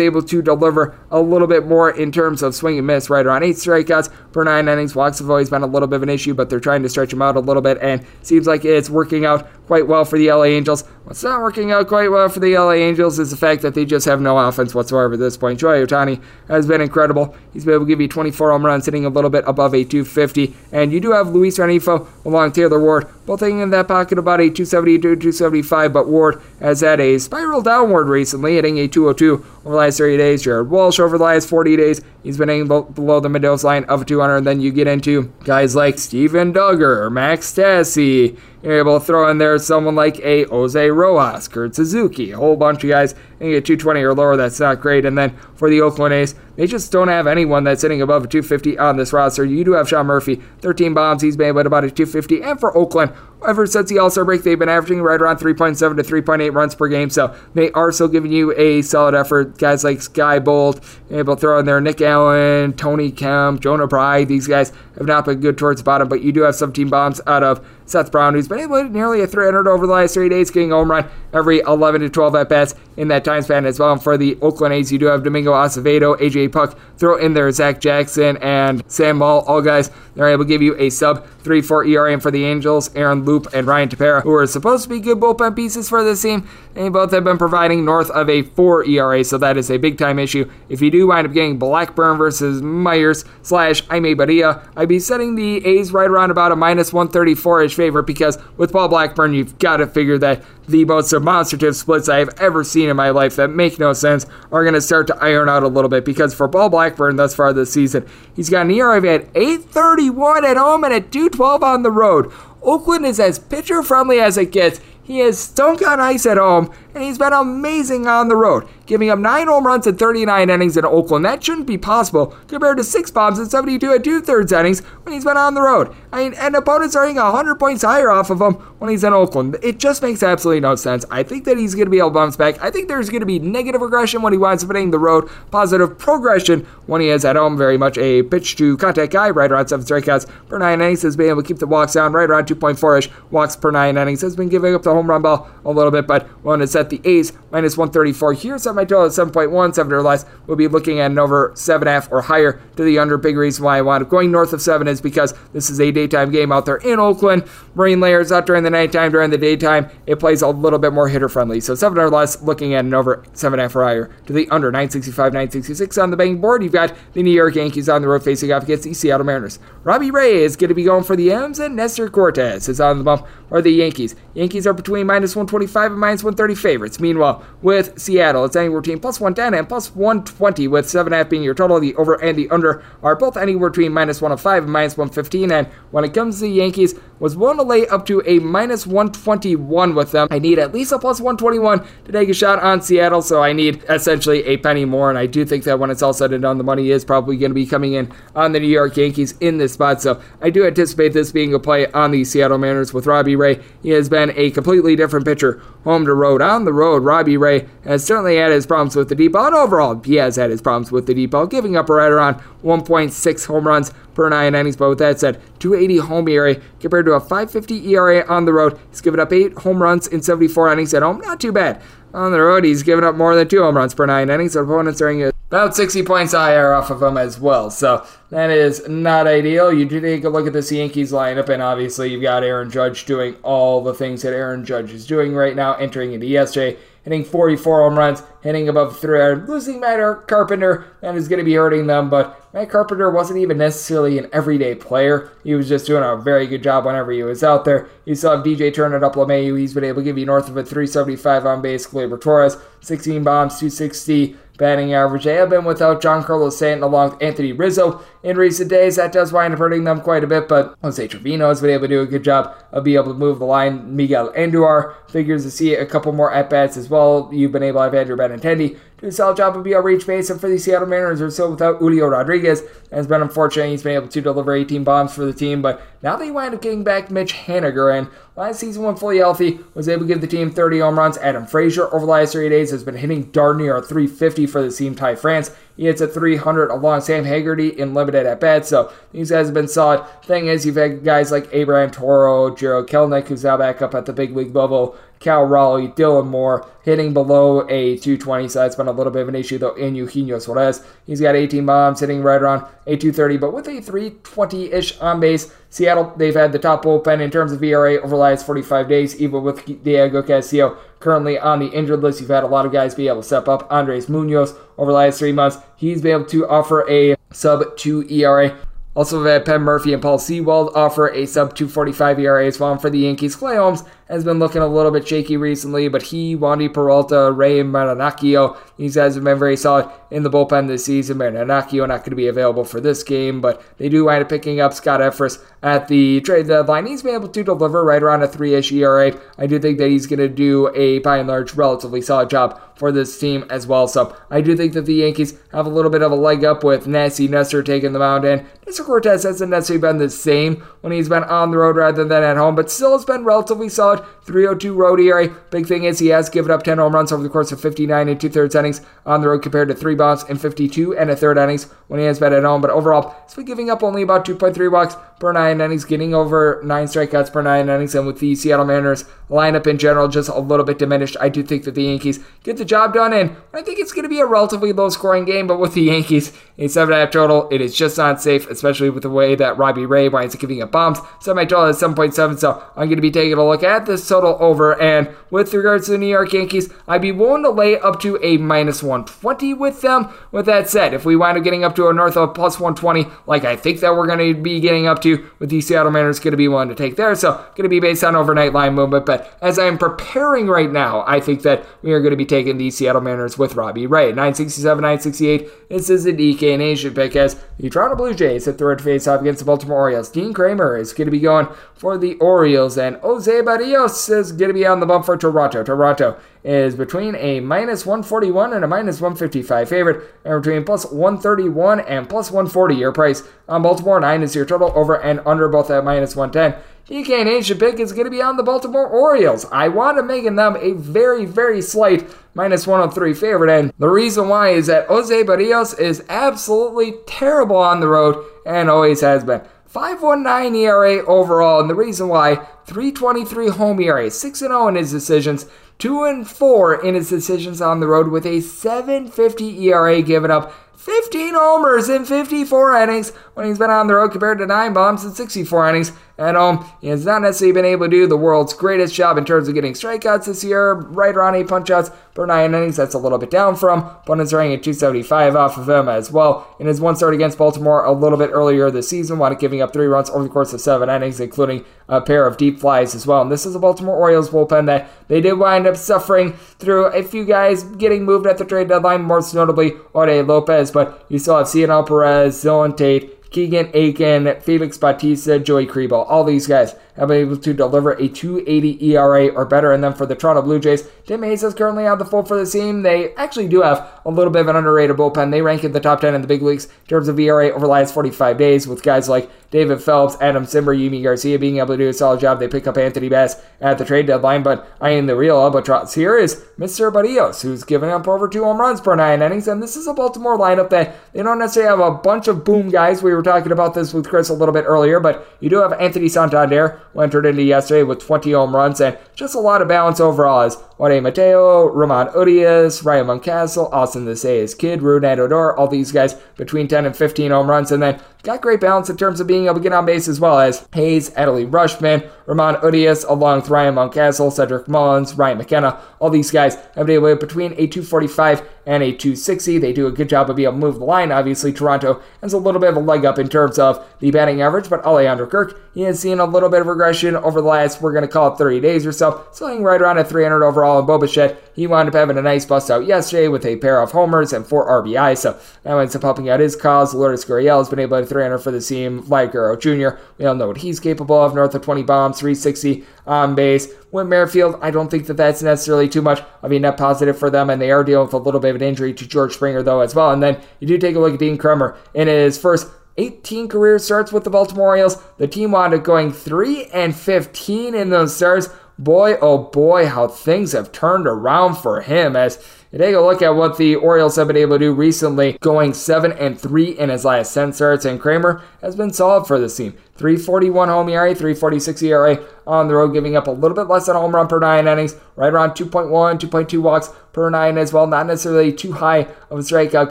able to deliver a little bit more in terms of swing and miss, right around eight strikeouts per nine innings. Walks have always been a little bit of an issue, but they're trying to stretch him out a little bit, and seems like it's working out quite well for the LA Angels. What's not working out quite well for the LA Angels is the fact that they just have no offense whatsoever at this point. Shohei Ohtani has been incredible. He's been able to give you 24 home runs, hitting a little bit above a 250. And you do have Luis Rengifo along Taylor Ward both hitting in that pocket about a 270 to 275, but Ward has had a spiral downward recently, hitting a 202 over the last 30 days. Jared Walsh over the last 40 days, he's been hitting below the mid line of 200. And then you get into guys like Steven Duggar, or Max Stassi, you're able to throw in there someone like a Jose Rojas, Kurt Suzuki, a whole bunch of guys and you get 220 or lower. That's not great. And then for the Oakland A's, they just don't have anyone that's hitting above a 250 on this roster. You do have Sean Murphy, 13 bombs. He's been able about a 250. And for Oakland, ever since the All Star break, they've been averaging right around 3.7 to 3.8 runs per game. So they are still giving you a solid effort. Guys like Skye Bolt, able to throw in there Nick Allen, Tony Kemp, Jonah Bride. These guys have not been good towards the bottom, but you do have 17 bombs out of Seth Brown, who's been able to nearly a 300 over the last three days, getting home run every 11 to 12 at bats in that time span as well. And for the Oakland A's, you do have Domingo Acevedo, AJ Puk, throw in there Zach Jackson and Sam Ball, all guys. They're able to give you a sub 3 4 ERA. And for the Angels, Aaron Loup and Ryan Tepera, who are supposed to be good bullpen pieces for this team, they both have been providing north of a 4 ERA, so that is a big time issue. If you do wind up getting Blackburn versus Mayers slash Jaime Barria, I'd be setting the A's right around about a minus 134 ish favorite because with Paul Blackburn, you've got to figure that the most demonstrative splits I have ever seen in my life that make no sense are going to start to iron out a little bit because for Paul Blackburn thus far this season, he's got an ERA at 831 at home and at 212 on the road. Oakland is as pitcher friendly as it gets. He has stunk on ice at home, and he's been amazing on the road giving up nine home runs in 39 innings in Oakland. That shouldn't be possible compared to six bombs in 72 and two thirds innings when he's been on the road. I mean, and opponents are hitting 100 points higher off of him when he's in Oakland. It just makes absolutely no sense. I think that he's going to be able to bounce back. I think there's going to be negative regression when he winds up hitting the road, positive progression when he is at home. Very much a pitch to contact guy, right around seven strikeouts per nine innings. Has been able to keep the walks down right around 2.4 ish walks per nine innings. Has been giving up the home run ball a little bit, but when it's at the A's minus 134 here, set my total at 7.1 one, seven or less, we'll be looking at an over seven half or higher to the under. Big reason why I wound up going north of seven is because this is a daytime game out there in Oakland. Rain layers out during the nighttime, during the daytime, it plays a little bit more hitter friendly. So seven or less, looking at an over seven half or higher to the under 965, 966 on the betting board. You've got the New York Yankees on the road facing off against the Seattle Mariners. Robbie Ray is going to be going for the M's, and Nestor Cortes is on the bump for the Yankees. Yankees are between minus 125 and minus 130 favorites. Meanwhile, with Seattle, it's anywhere between plus 110 and plus 120, with 7.5 being your total. The over and the under are both anywhere between minus 105 and minus 115. And when it comes to the Yankees, was willing to lay up to a minus 121 with them. I need at least a plus 121 to take a shot on Seattle, so I need essentially a penny more. And I do think that when it's all said and done, the money is probably going to be coming in on the New York Yankees in this spot. So I do anticipate this being a play on the Seattle Mariners with Robbie Ray. He has been a completely different pitcher home to road. On the road, Robbie Ray has certainly had his problems with the deep ball, and overall, he has had his problems with the deep ball, giving up right around 1.6 home runs per nine innings. But with that said, 280 home ERA compared to a 550 ERA on the road. He's given up eight home runs in 74 innings at home. Not too bad. On the road, he's given up more than two home runs per nine innings. So opponents are about 60 points higher off of him as well. So that is not ideal. You do take a look at this Yankees lineup, and obviously you've got Aaron Judge doing all the things that Aaron Judge is doing right now, entering into yesterday hitting 44 home runs, hitting above 300. Losing Matt Carpenter, that is going to be hurting them, but Matt Carpenter wasn't even necessarily an everyday player. He was just doing a very good job whenever he was out there. You still have DJ Turner up LeMahieu. He's been able to give you north of a 375 on base. Gleyber Torres, 16 bombs, 260 batting average. They have been without Giancarlo Stanton along with Anthony Rizzo in recent days. That does wind up hurting them quite a bit, but Jose Trevino has been able to do a good job of being able to move the line. Miguel Andujar figures to see a couple more at bats as well. You've been able to have Andrew Benintendi do a solid job of reach base, and for the Seattle Mariners, are still without Julio Rodriguez. and it's been unfortunate. He's been able to deliver 18 bombs for the team, but now they wind up getting back Mitch Haniger, and last season when fully healthy, was able to give the team 30 home runs. Adam Frazier over the last three days has been hitting darn near a 350 for the team. Ty France he hits a 300 along Sam Haggerty in limited at bat. So these guys have been solid. Thing is, you've had guys like Abraham Toro, Jarred Kelenic, who's now back up at the big league level, Cal Raleigh, Dylan Moore, hitting below a 220. So that's been a little bit of an issue, though, in Eugenio Suarez. He's got 18 bombs, hitting right around a 230, but with a 320 ish on base. Seattle, they've had the top bullpen in terms of ERA over the last 45 days, even with Diego Castillo currently on the injured list. You've had a lot of guys be able to step up. Andres Munoz over the last three months, he's been able to offer a sub 2 ERA Also, we've had Penn Murphy and Paul Sewald offer a sub 245 ERA as well. And for the Yankees, Clay Holmes has been looking a little bit shaky recently, but he, Wandy Peralta, Ray Marinaccio, these guys have been very solid in the bullpen this season. Marinaccio not going to be available for this game, but they do wind up picking up Scott Effross at the trade deadline. He's been able to deliver right around a three-ish ERA. I do think that he's going to do a, by and large, relatively solid job for this team as well. So I do think that the Yankees have a little bit of a leg up with Nasty Nestor taking the mound, and Nestor Cortes hasn't necessarily been the same when he's been on the road rather than at home, but still has been relatively solid. 302 road ERA. Big thing is he has given up 10 home runs over the course of 59 and two thirds innings on the road compared to three bombs in 52 and a third innings when he has been at home. But overall, he's been giving up only about 2.3 walks per nine innings, getting over nine strikeouts per nine innings, and with the Seattle Mariners lineup in general just a little bit diminished, I do think that the Yankees get the job done, and I think it's going to be a relatively low scoring game. But with the Yankees, a seven and a half total, it is just not safe, especially with the way that Robbie Ray winds up giving up bombs. Semi total is 7.7, so I'm going to be taking a look at this total over. And with regards to the New York Yankees, I'd be willing to lay up to a minus 120 with them. With that said, if we wind up getting up to a north of plus 120, like I think that we're going to be getting up to with the Seattle Mariners going to be willing to take there. So going to be based on overnight line movement. But as I'm preparing right now, I think that we are going to be taking the Seattle Mariners with Robbie Ray. 967, 968. This is a DK Nation pick as the Toronto Blue Jays hit the red face off against the Baltimore Orioles. Dean Kremer is going to be going for the Orioles, and Jose Berrios is going to be on the bump for Toronto. Toronto is between a minus 141 and a minus 155 favorite, and between plus 131 and plus 140 your price on Baltimore. 9 is your total over and under both at minus 110. DK Nation pick is going to be on the Baltimore Orioles. I want to make them a very, very slight minus 103 favorite, and the reason why is that Jose Berrios is absolutely terrible on the road and always has been. 5.19 ERA overall, and the reason why 323 home ERA, 6 0 in his decisions, 2 and 4 in his decisions on the road with a 750 ERA given up 15 homers in 54 innings when he's been on the road compared to 9 bombs in 64 innings at home. Um, he has not necessarily been able to do the world's greatest job in terms of getting strikeouts this year, right around 8 punchouts per 9 innings. That's a little bit down from. Opponents running at 275 off of him as well. In his one start against Baltimore a little bit earlier this season, wound up giving up 3 runs over the course of 7 innings, including a pair of deep flies as well. And this is a Baltimore Orioles bullpen that they did wind up suffering through a few guys getting moved at the trade deadline, most notably Jorge Lopez, but you still have Cionel Perez, Dylan Tate, Keegan Akin, Felix Bautista, Joey Krehbiel, all these guys been able to deliver a 280 ERA or better. And then for the Toronto Blue Jays, Tim Hayes is currently out the fold for the team. They actually do have a little bit of an underrated bullpen. They rank in the top 10 in the big leagues in terms of ERA over the last 45 days with guys like David Phelps, Adam Cimber, Yimi Garcia being able to do a solid job. They pick up Anthony Bass at the trade deadline, but I am the real albatross here is Mr. Berrios, who's given up over two home runs per nine innings. And this is a Baltimore lineup that they don't necessarily have a bunch of boom guys. We were talking about this with Chris a little bit earlier, but you do have Anthony Santander, entered into yesterday with 20 home runs and just a lot of balance overall as Jorge Mateo, Ramon Urias, Ryan Mountcastle, Austin the Sayes Kid, Rougned Odor, all these guys between 10 and 15 home runs. And then got great balance in terms of being able to get on base as well as Hays, Adley Rutschman, Ramon Urias, along with Ryan Mountcastle, Cedric Mullins, Ryan McKenna. All these guys have been able to between a 245 and a 260. They do a good job of being able to move the line. Obviously, Toronto has a little bit of a leg up in terms of the batting average, but Alejandro Kirk, he has seen a little bit of regression over the last, we're going to call it 30 days or so, selling right around at 300 overall. And Bo Bichette, he wound up having a nice bust out yesterday with a pair of homers and four RBI, so that winds up helping out his cause. Lourdes Gurriel has been able to 300 for the team. Vlad Guerrero Jr., we all know what he's capable of, north of 20 bombs, 360 on base. With Merrifield, I don't think that that's necessarily too much of a net positive for them, and they are dealing with a little bit of an injury to George Springer, though, as well. And then you do take a look at Dean Kremer in his first 18 career starts with the Baltimore Orioles. The team wound up going 3 and 15 in those starts. Boy, oh boy, how things have turned around for him as take a look at what the Orioles have been able to do recently, going 7 and 3 in his last 10 starts, and Kremer has been solid for this team. 341 home ERA, 346 ERA on the road, giving up a little bit less than a home run per nine innings, right around 2.1, 2.2 walks per nine as well. Not necessarily too high of a strikeout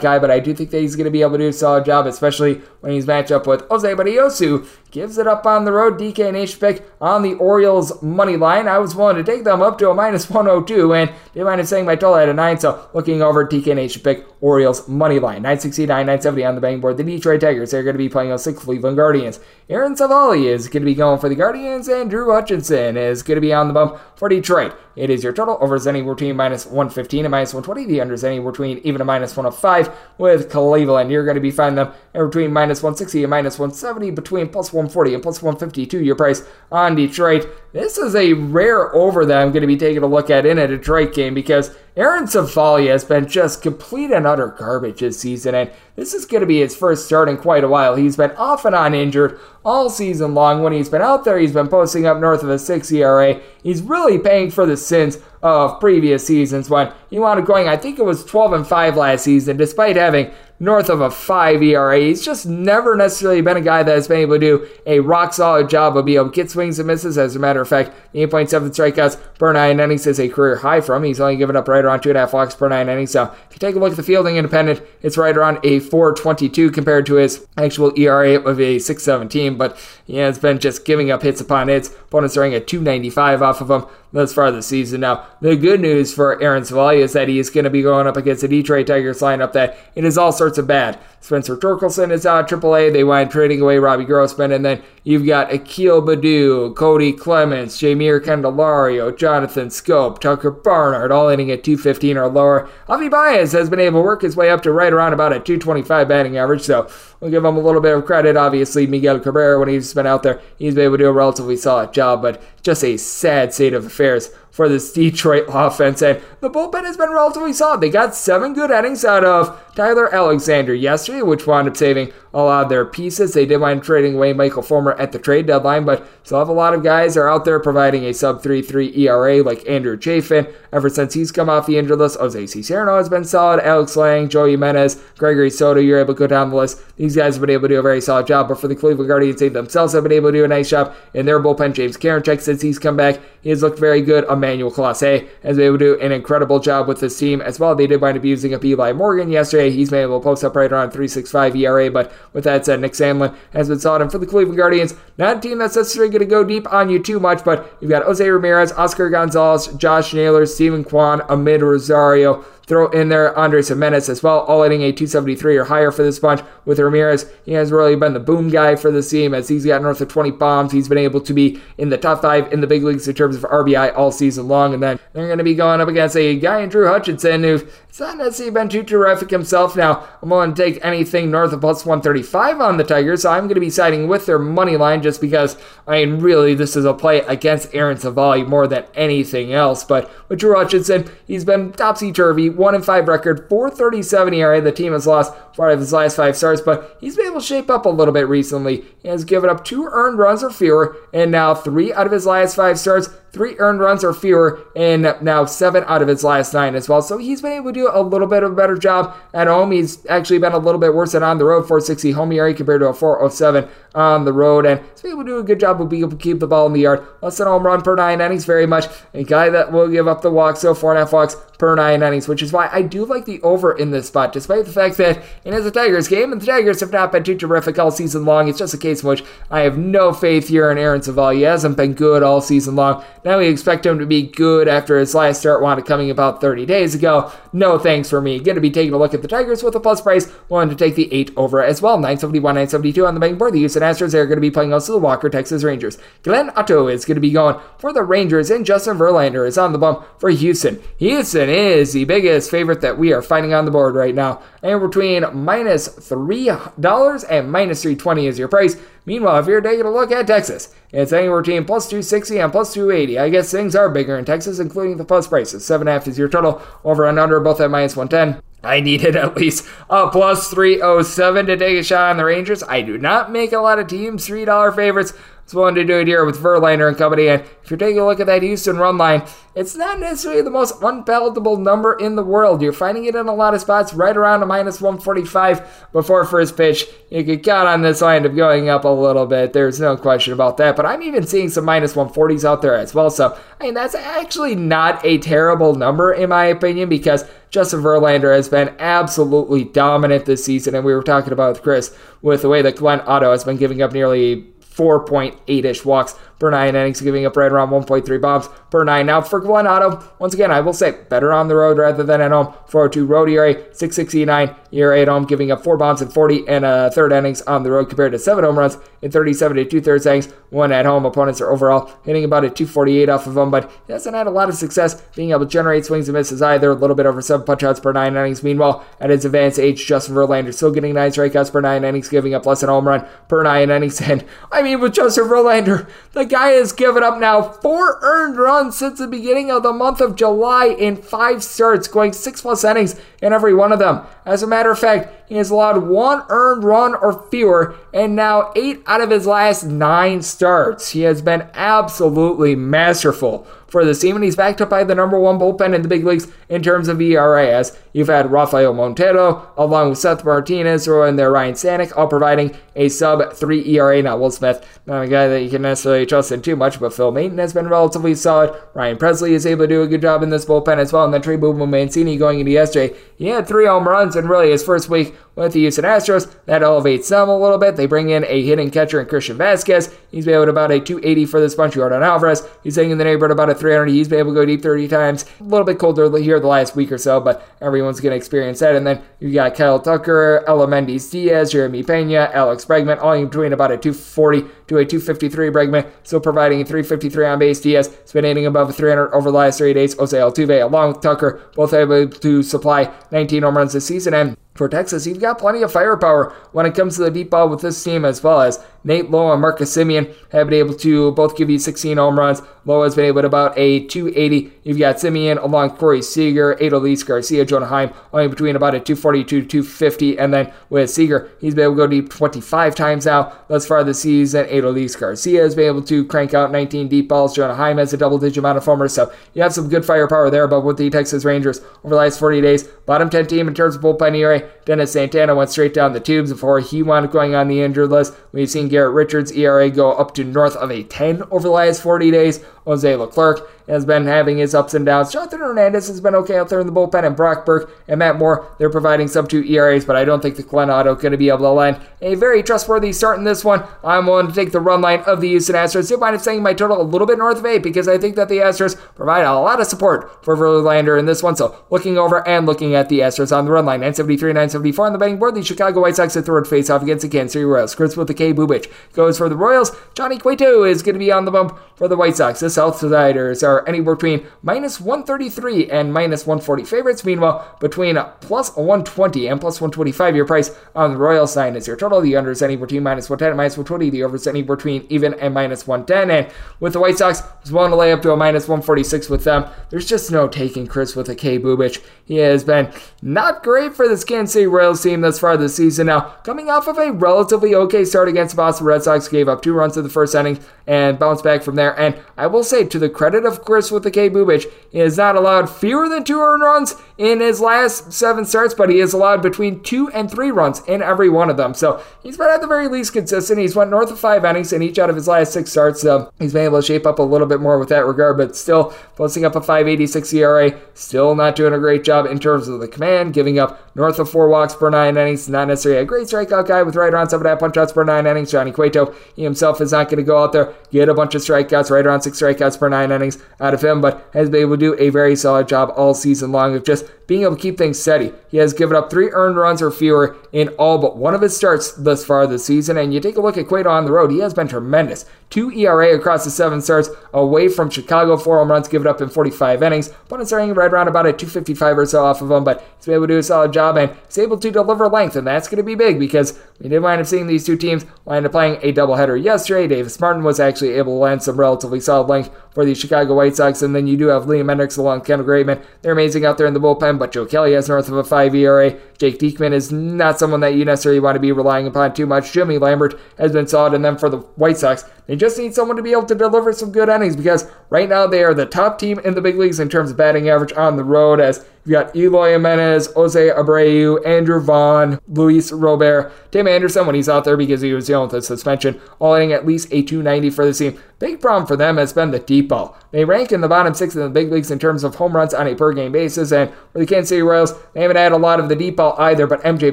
guy, but I do think that he's going to be able to do a solid job, especially when he's matched up with Jose Berrios. Gives it up on the road. DK Nation pick on the Orioles money line. I was willing to take them up to a minus 102, and they might have saying my total at a 9. So looking over DK Nation pick, Orioles money line. 969, 970 on the betting board. The Detroit Tigers, they're going to be playing those six Cleveland Guardians. Aaron Civale is going to be going for the Guardians, and Drew Hutchison is going to be on the bump for Detroit. It is your total over is anywhere between minus 115 and minus 120. The under is anywhere between even a minus 105 with Cleveland. You're going to be finding them in between minus 160 and minus 170, between plus 140 and plus 152. Your price on Detroit. This is a rare over that I'm going to be taking a look at in a Detroit game because Aaron Civale has been just complete and utter garbage this season, and this is going to be his first start in quite a while. He's been off and on injured all season long. When he's been out there, he's been posting up north of a 6 ERA. He's really paying for the sins of previous seasons when he wound up going, I think it was 12 and 5 last season, despite having north of a 5 ERA. He's just never necessarily been a guy that has been able to do a rock solid job of being able to get swings and misses. As a matter of fact, 8.7 strikeouts per nine innings is a career high from him. He's only given up right around 2.5 walks per nine innings. So if you take a look at the fielding independent, it's right around a 422 compared to his actual ERA of a 617. But yeah, it's been just giving up hits upon hits. Opponents throwing at 295 off of him thus far this season. Now, the good news for Aaron Civale is that he is going to be going up against the Detroit Tigers lineup that it is all sorts of bad. Spencer Torkelson is out AAA. They wind trading away Robbie Grossman, and then you've got Akil Baddoo, Kody Clemens, Jeimer Candelario, Jonathan Schoop, Tucker Barnhart, all hitting at 215 or lower. Javi Baez has been able to work his way up to right around about a 225 batting average, so we'll give him a little bit of credit. Obviously, Miguel Cabrera, when he's been out there, he's been able to do a relatively solid job, but just a sad state of affairs for this Detroit offense. And the bullpen has been relatively solid. They got seven good innings out of Tyler Alexander yesterday, which wound up saving a lot of their pieces. They did wind trading away Michael Fulmer at the trade deadline, but still have a lot of guys are out there providing a sub 3-3 ERA like Andrew Chafin. Ever since he's come off the injured list, Jose Cisnero has been solid. Alex Lange, Joey Jimenez, Gregory Soto, you're able to go down the list. These guys have been able to do a very solid job, but for the Cleveland Guardians, they themselves have been able to do a nice job in their bullpen. James Karinchak, since he's come back, he has looked very good. Emmanuel Clase has been able to do an incredible job with this team as well. They did wind up using up Eli Morgan yesterday. He's been able to post up right around 3.65 ERA, but with that said, Nick Sandlin has been solid. And for the Cleveland Guardians, not a team that's necessarily going to go deep on you too much, but you've got Jose Ramirez, Oscar Gonzalez, Josh Naylor, Steven Kwan, Amed Rosario. Throw in there Andres Gimenez as well, all hitting a 273 or higher for this bunch. With Ramirez, he has really been the boom guy for the team as he's got north of 20 bombs. He's been able to be in the top five in the big leagues in terms of RBI all season long. And then they're going to be going up against a guy in Drew Hutchison who it's not necessarily been too terrific himself. Now, I'm willing to take anything north of plus 135 on the Tigers, so I'm going to be siding with their money line just because, I mean, really, this is a play against Aaron Civale more than anything else. But with Drew Hutchison, he's been topsy turvy, 1 and 5 record, 437 ERA. The team has lost four of his last five starts, but he's been able to shape up a little bit recently. He has given up two earned runs or fewer, and now three out of his last five starts three earned runs or fewer and now seven out of his last nine as well. So he's been able to do a little bit of a better job at home. He's actually been a little bit worse than on the road, 460 home ERA compared to a 407 on the road. And he's been able to do a good job of being able to keep the ball in the yard. Less than home run per nine innings, very much a guy that will give up the walk. So four and a half walks per nine innings, which is why I do like the over in this spot, despite the fact that it is a Tigers game, and the Tigers have not been too terrific all season long. It's just a case in which I have no faith here in Aaron Civale. He hasn't been good all season long. Now we expect him to be good after his last start up coming about 30 days ago. No thanks for me. Going to be taking a look at the Tigers with a plus price. Wanted to take the 8 over as well. 971, 972 on the betting board. The Houston Astros are going to be playing also the Walker, Texas Rangers. Glenn Otto is going to be going for the Rangers, and Justin Verlander is on the bump for Houston. Houston is the biggest favorite that we are finding on the board right now. And between minus $3 and minus 320 is your price. Meanwhile, if you're taking a look at Texas, it's anywhere between plus 260 and plus 280. I guess things are bigger in Texas, including the plus prices. 7.5 is your total. Over and under, both at minus 110. I needed at least a plus 307 to take a shot on the Rangers. I do not make a lot of teams $3 favorites, is willing to do it here with Verlander and company. And if you're taking a look at that Houston run line, it's not necessarily the most unpalatable number in the world. You're finding it in a lot of spots right around a minus 145 before first pitch. You could count on this line of going up a little bit. There's no question about that. But I'm even seeing some minus 140s out there as well. So, I mean, that's actually not a terrible number in my opinion because Justin Verlander has been absolutely dominant this season. And we were talking about with Chris with the way that Glenn Otto has been giving up nearly 4.8 ish walks per nine innings, giving up right around 1.3 bombs per nine. Now, for Glenn Otto, once again, I will say better on the road rather than at home. 402 road ERA, 669 ERA at home, giving up four bombs in 40 and a third innings on the road compared to seven home runs in 37 to two thirds innings. One at home. Opponents are overall hitting about a 248 off of him, but he hasn't had a lot of success being able to generate swings and misses either. A little bit over seven punch outs per nine innings. Meanwhile, at his advanced age, Justin Verlander still getting nine strikeouts per nine innings, giving up less than home run per nine innings. And I mean, with Justin Verlander, the guy has given up now four earned runs since the beginning of the month of July in five starts, going six plus innings in every one of them. As a matter of fact, he has allowed one earned run or fewer, and now eight out of his last nine starts. He has been absolutely masterful for the team, and he's backed up by the number one bullpen in the big leagues in terms of ERA. As you've had Rafael Montero along with Seth Martinez or in there Ryan Stanek, all providing a sub three ERA. Now Will Smith, not a guy that you can necessarily trust in too much, but Phil Maton has been relatively solid. Ryan Pressly is able to do a good job in this bullpen as well, and then Trey Boomer Mancini going into yesterday, he had three home runs in really his first week with the Houston Astros. That elevates them a little bit. They bring in a hitting catcher in Christian Vazquez. He's been able to about a 280 for this bunch. Yordan Alvarez, he's hitting in the neighborhood about a 300. He's been able to go deep 30 times. A little bit colder here the last week or so, but everyone's going to experience that. And then you got Kyle Tucker, Aledmys Diaz, Jeremy Pena, Alex Bregman, all in between about a 240 to a 253 Bregman, still providing a 353 on base. Diaz has been hitting above a 300 over the last three days. Jose Altuve, along with Tucker, both able to supply 19 home runs this season. And for Texas, you've got plenty of firepower when it comes to the deep ball with this team, as well as Nate Lowe and Marcus Semien have been able to both give you 16 home runs. Lowe has been able to about a 280. You've got Semien along Corey Seager, Adolis Garcia, Jonah Heim, only between about a 242 to 250. And then with Seager, he's been able to go deep 25 times now thus far this season. Adolis Garcia has been able to crank out 19 deep balls. Jonah Heim has a double digit amount of homers. So you have some good firepower there. But with the Texas Rangers over the last 40 days, bottom 10 team in terms of bullpen ERA, Dennis Santana went straight down the tubes before he wound up going on the injured list. We've seen Garrett Richards' ERA go up to north of a 10 over the last 40 days. Jose Leclerc has been having his ups and downs. Jonathan Hernandez has been okay out there in the bullpen, and Brock Burke and Matt Moore, they're providing sub two ERAs, but I don't think the Otto going to be able to land a very trustworthy start in this one. I'm willing to take the run line of the Houston Astros. Do you mind if saying my total a little bit north of eight because I think that the Astros provide a lot of support for Verlander in this one. So looking over and looking at the Astros on the run line, 973, 974 on the betting board. The Chicago White Sox at third face off against the Kansas City Royals. Kris with the K. Bubic goes for the Royals. Johnny Cueto is going to be on the bump for the White Sox. The Southsiders are anywhere between minus 133 and minus 140 favorites. Meanwhile, between plus 120 and plus 125 your price on the Royal side is your total. The under is anywhere between minus 110 and minus 120. The over is anywhere between even and minus 110. And with the White Sox, was willing to lay up to a minus 146 with them. There's just no taking Kris with a K. Bubic. He has been not great for this Kansas City Royals team thus far this season. Now, coming off of a relatively okay start against the Boston Red Sox, gave up two runs in the first inning and bounced back from there. And I will say, to the credit of With the K. Bubic, has not allowed fewer than two earned runs in his last seven starts, but he has allowed between two and three runs in every one of them. So he's been at the very least consistent. He's went north of five innings in each out of his last six starts. So he's been able to shape up a little bit more with that regard, but still posting up a 586 ERA. Still not doing a great job in terms of the command, giving up north of four walks per nine innings. Not necessarily a great strikeout guy with right around seven and a half punch outs per nine innings. Johnny Cueto, he himself is not going to go out there, get a bunch of strikeouts, right around six strikeouts per nine innings out of him, but has been able to do a very solid job all season long of just being able to keep things steady. He has given up three earned runs or fewer in all but one of his starts thus far this season. And you take a look at Cueto on the road, he has been tremendous. Two ERA across the seven starts away from Chicago, four home runs given up in 45 innings. Opponents starting right around about a 255 or so off of him, but he's been able to do a solid job and he's able to deliver length, and that's going to be big because we did wind up seeing these two teams wind up playing a doubleheader yesterday. Davis Martin was actually able to land some relatively solid length for the Chicago White Sox, and then you do have Liam Hendriks along Kendall Graveman. They're amazing out there in the bullpen, but Joe Kelly has north of a 5 ERA. Jake Diekman is not someone that you necessarily want to be relying upon too much. Jimmy Lambert has been solid, and then for the White Sox, they just need someone to be able to deliver some good innings because right now they are the top team in the big leagues in terms of batting average on the road as You've got Eloy Jimenez, Jose Abreu, Andrew Vaughn, Luis Robert, Tim Anderson when he's out there because he was dealing with a suspension, all hitting at least a 290 for the team. Big problem for them has been the deep ball. They rank in the bottom six in the big leagues in terms of home runs on a per game basis, and for the Kansas City Royals, they haven't had a lot of the deep ball either. But MJ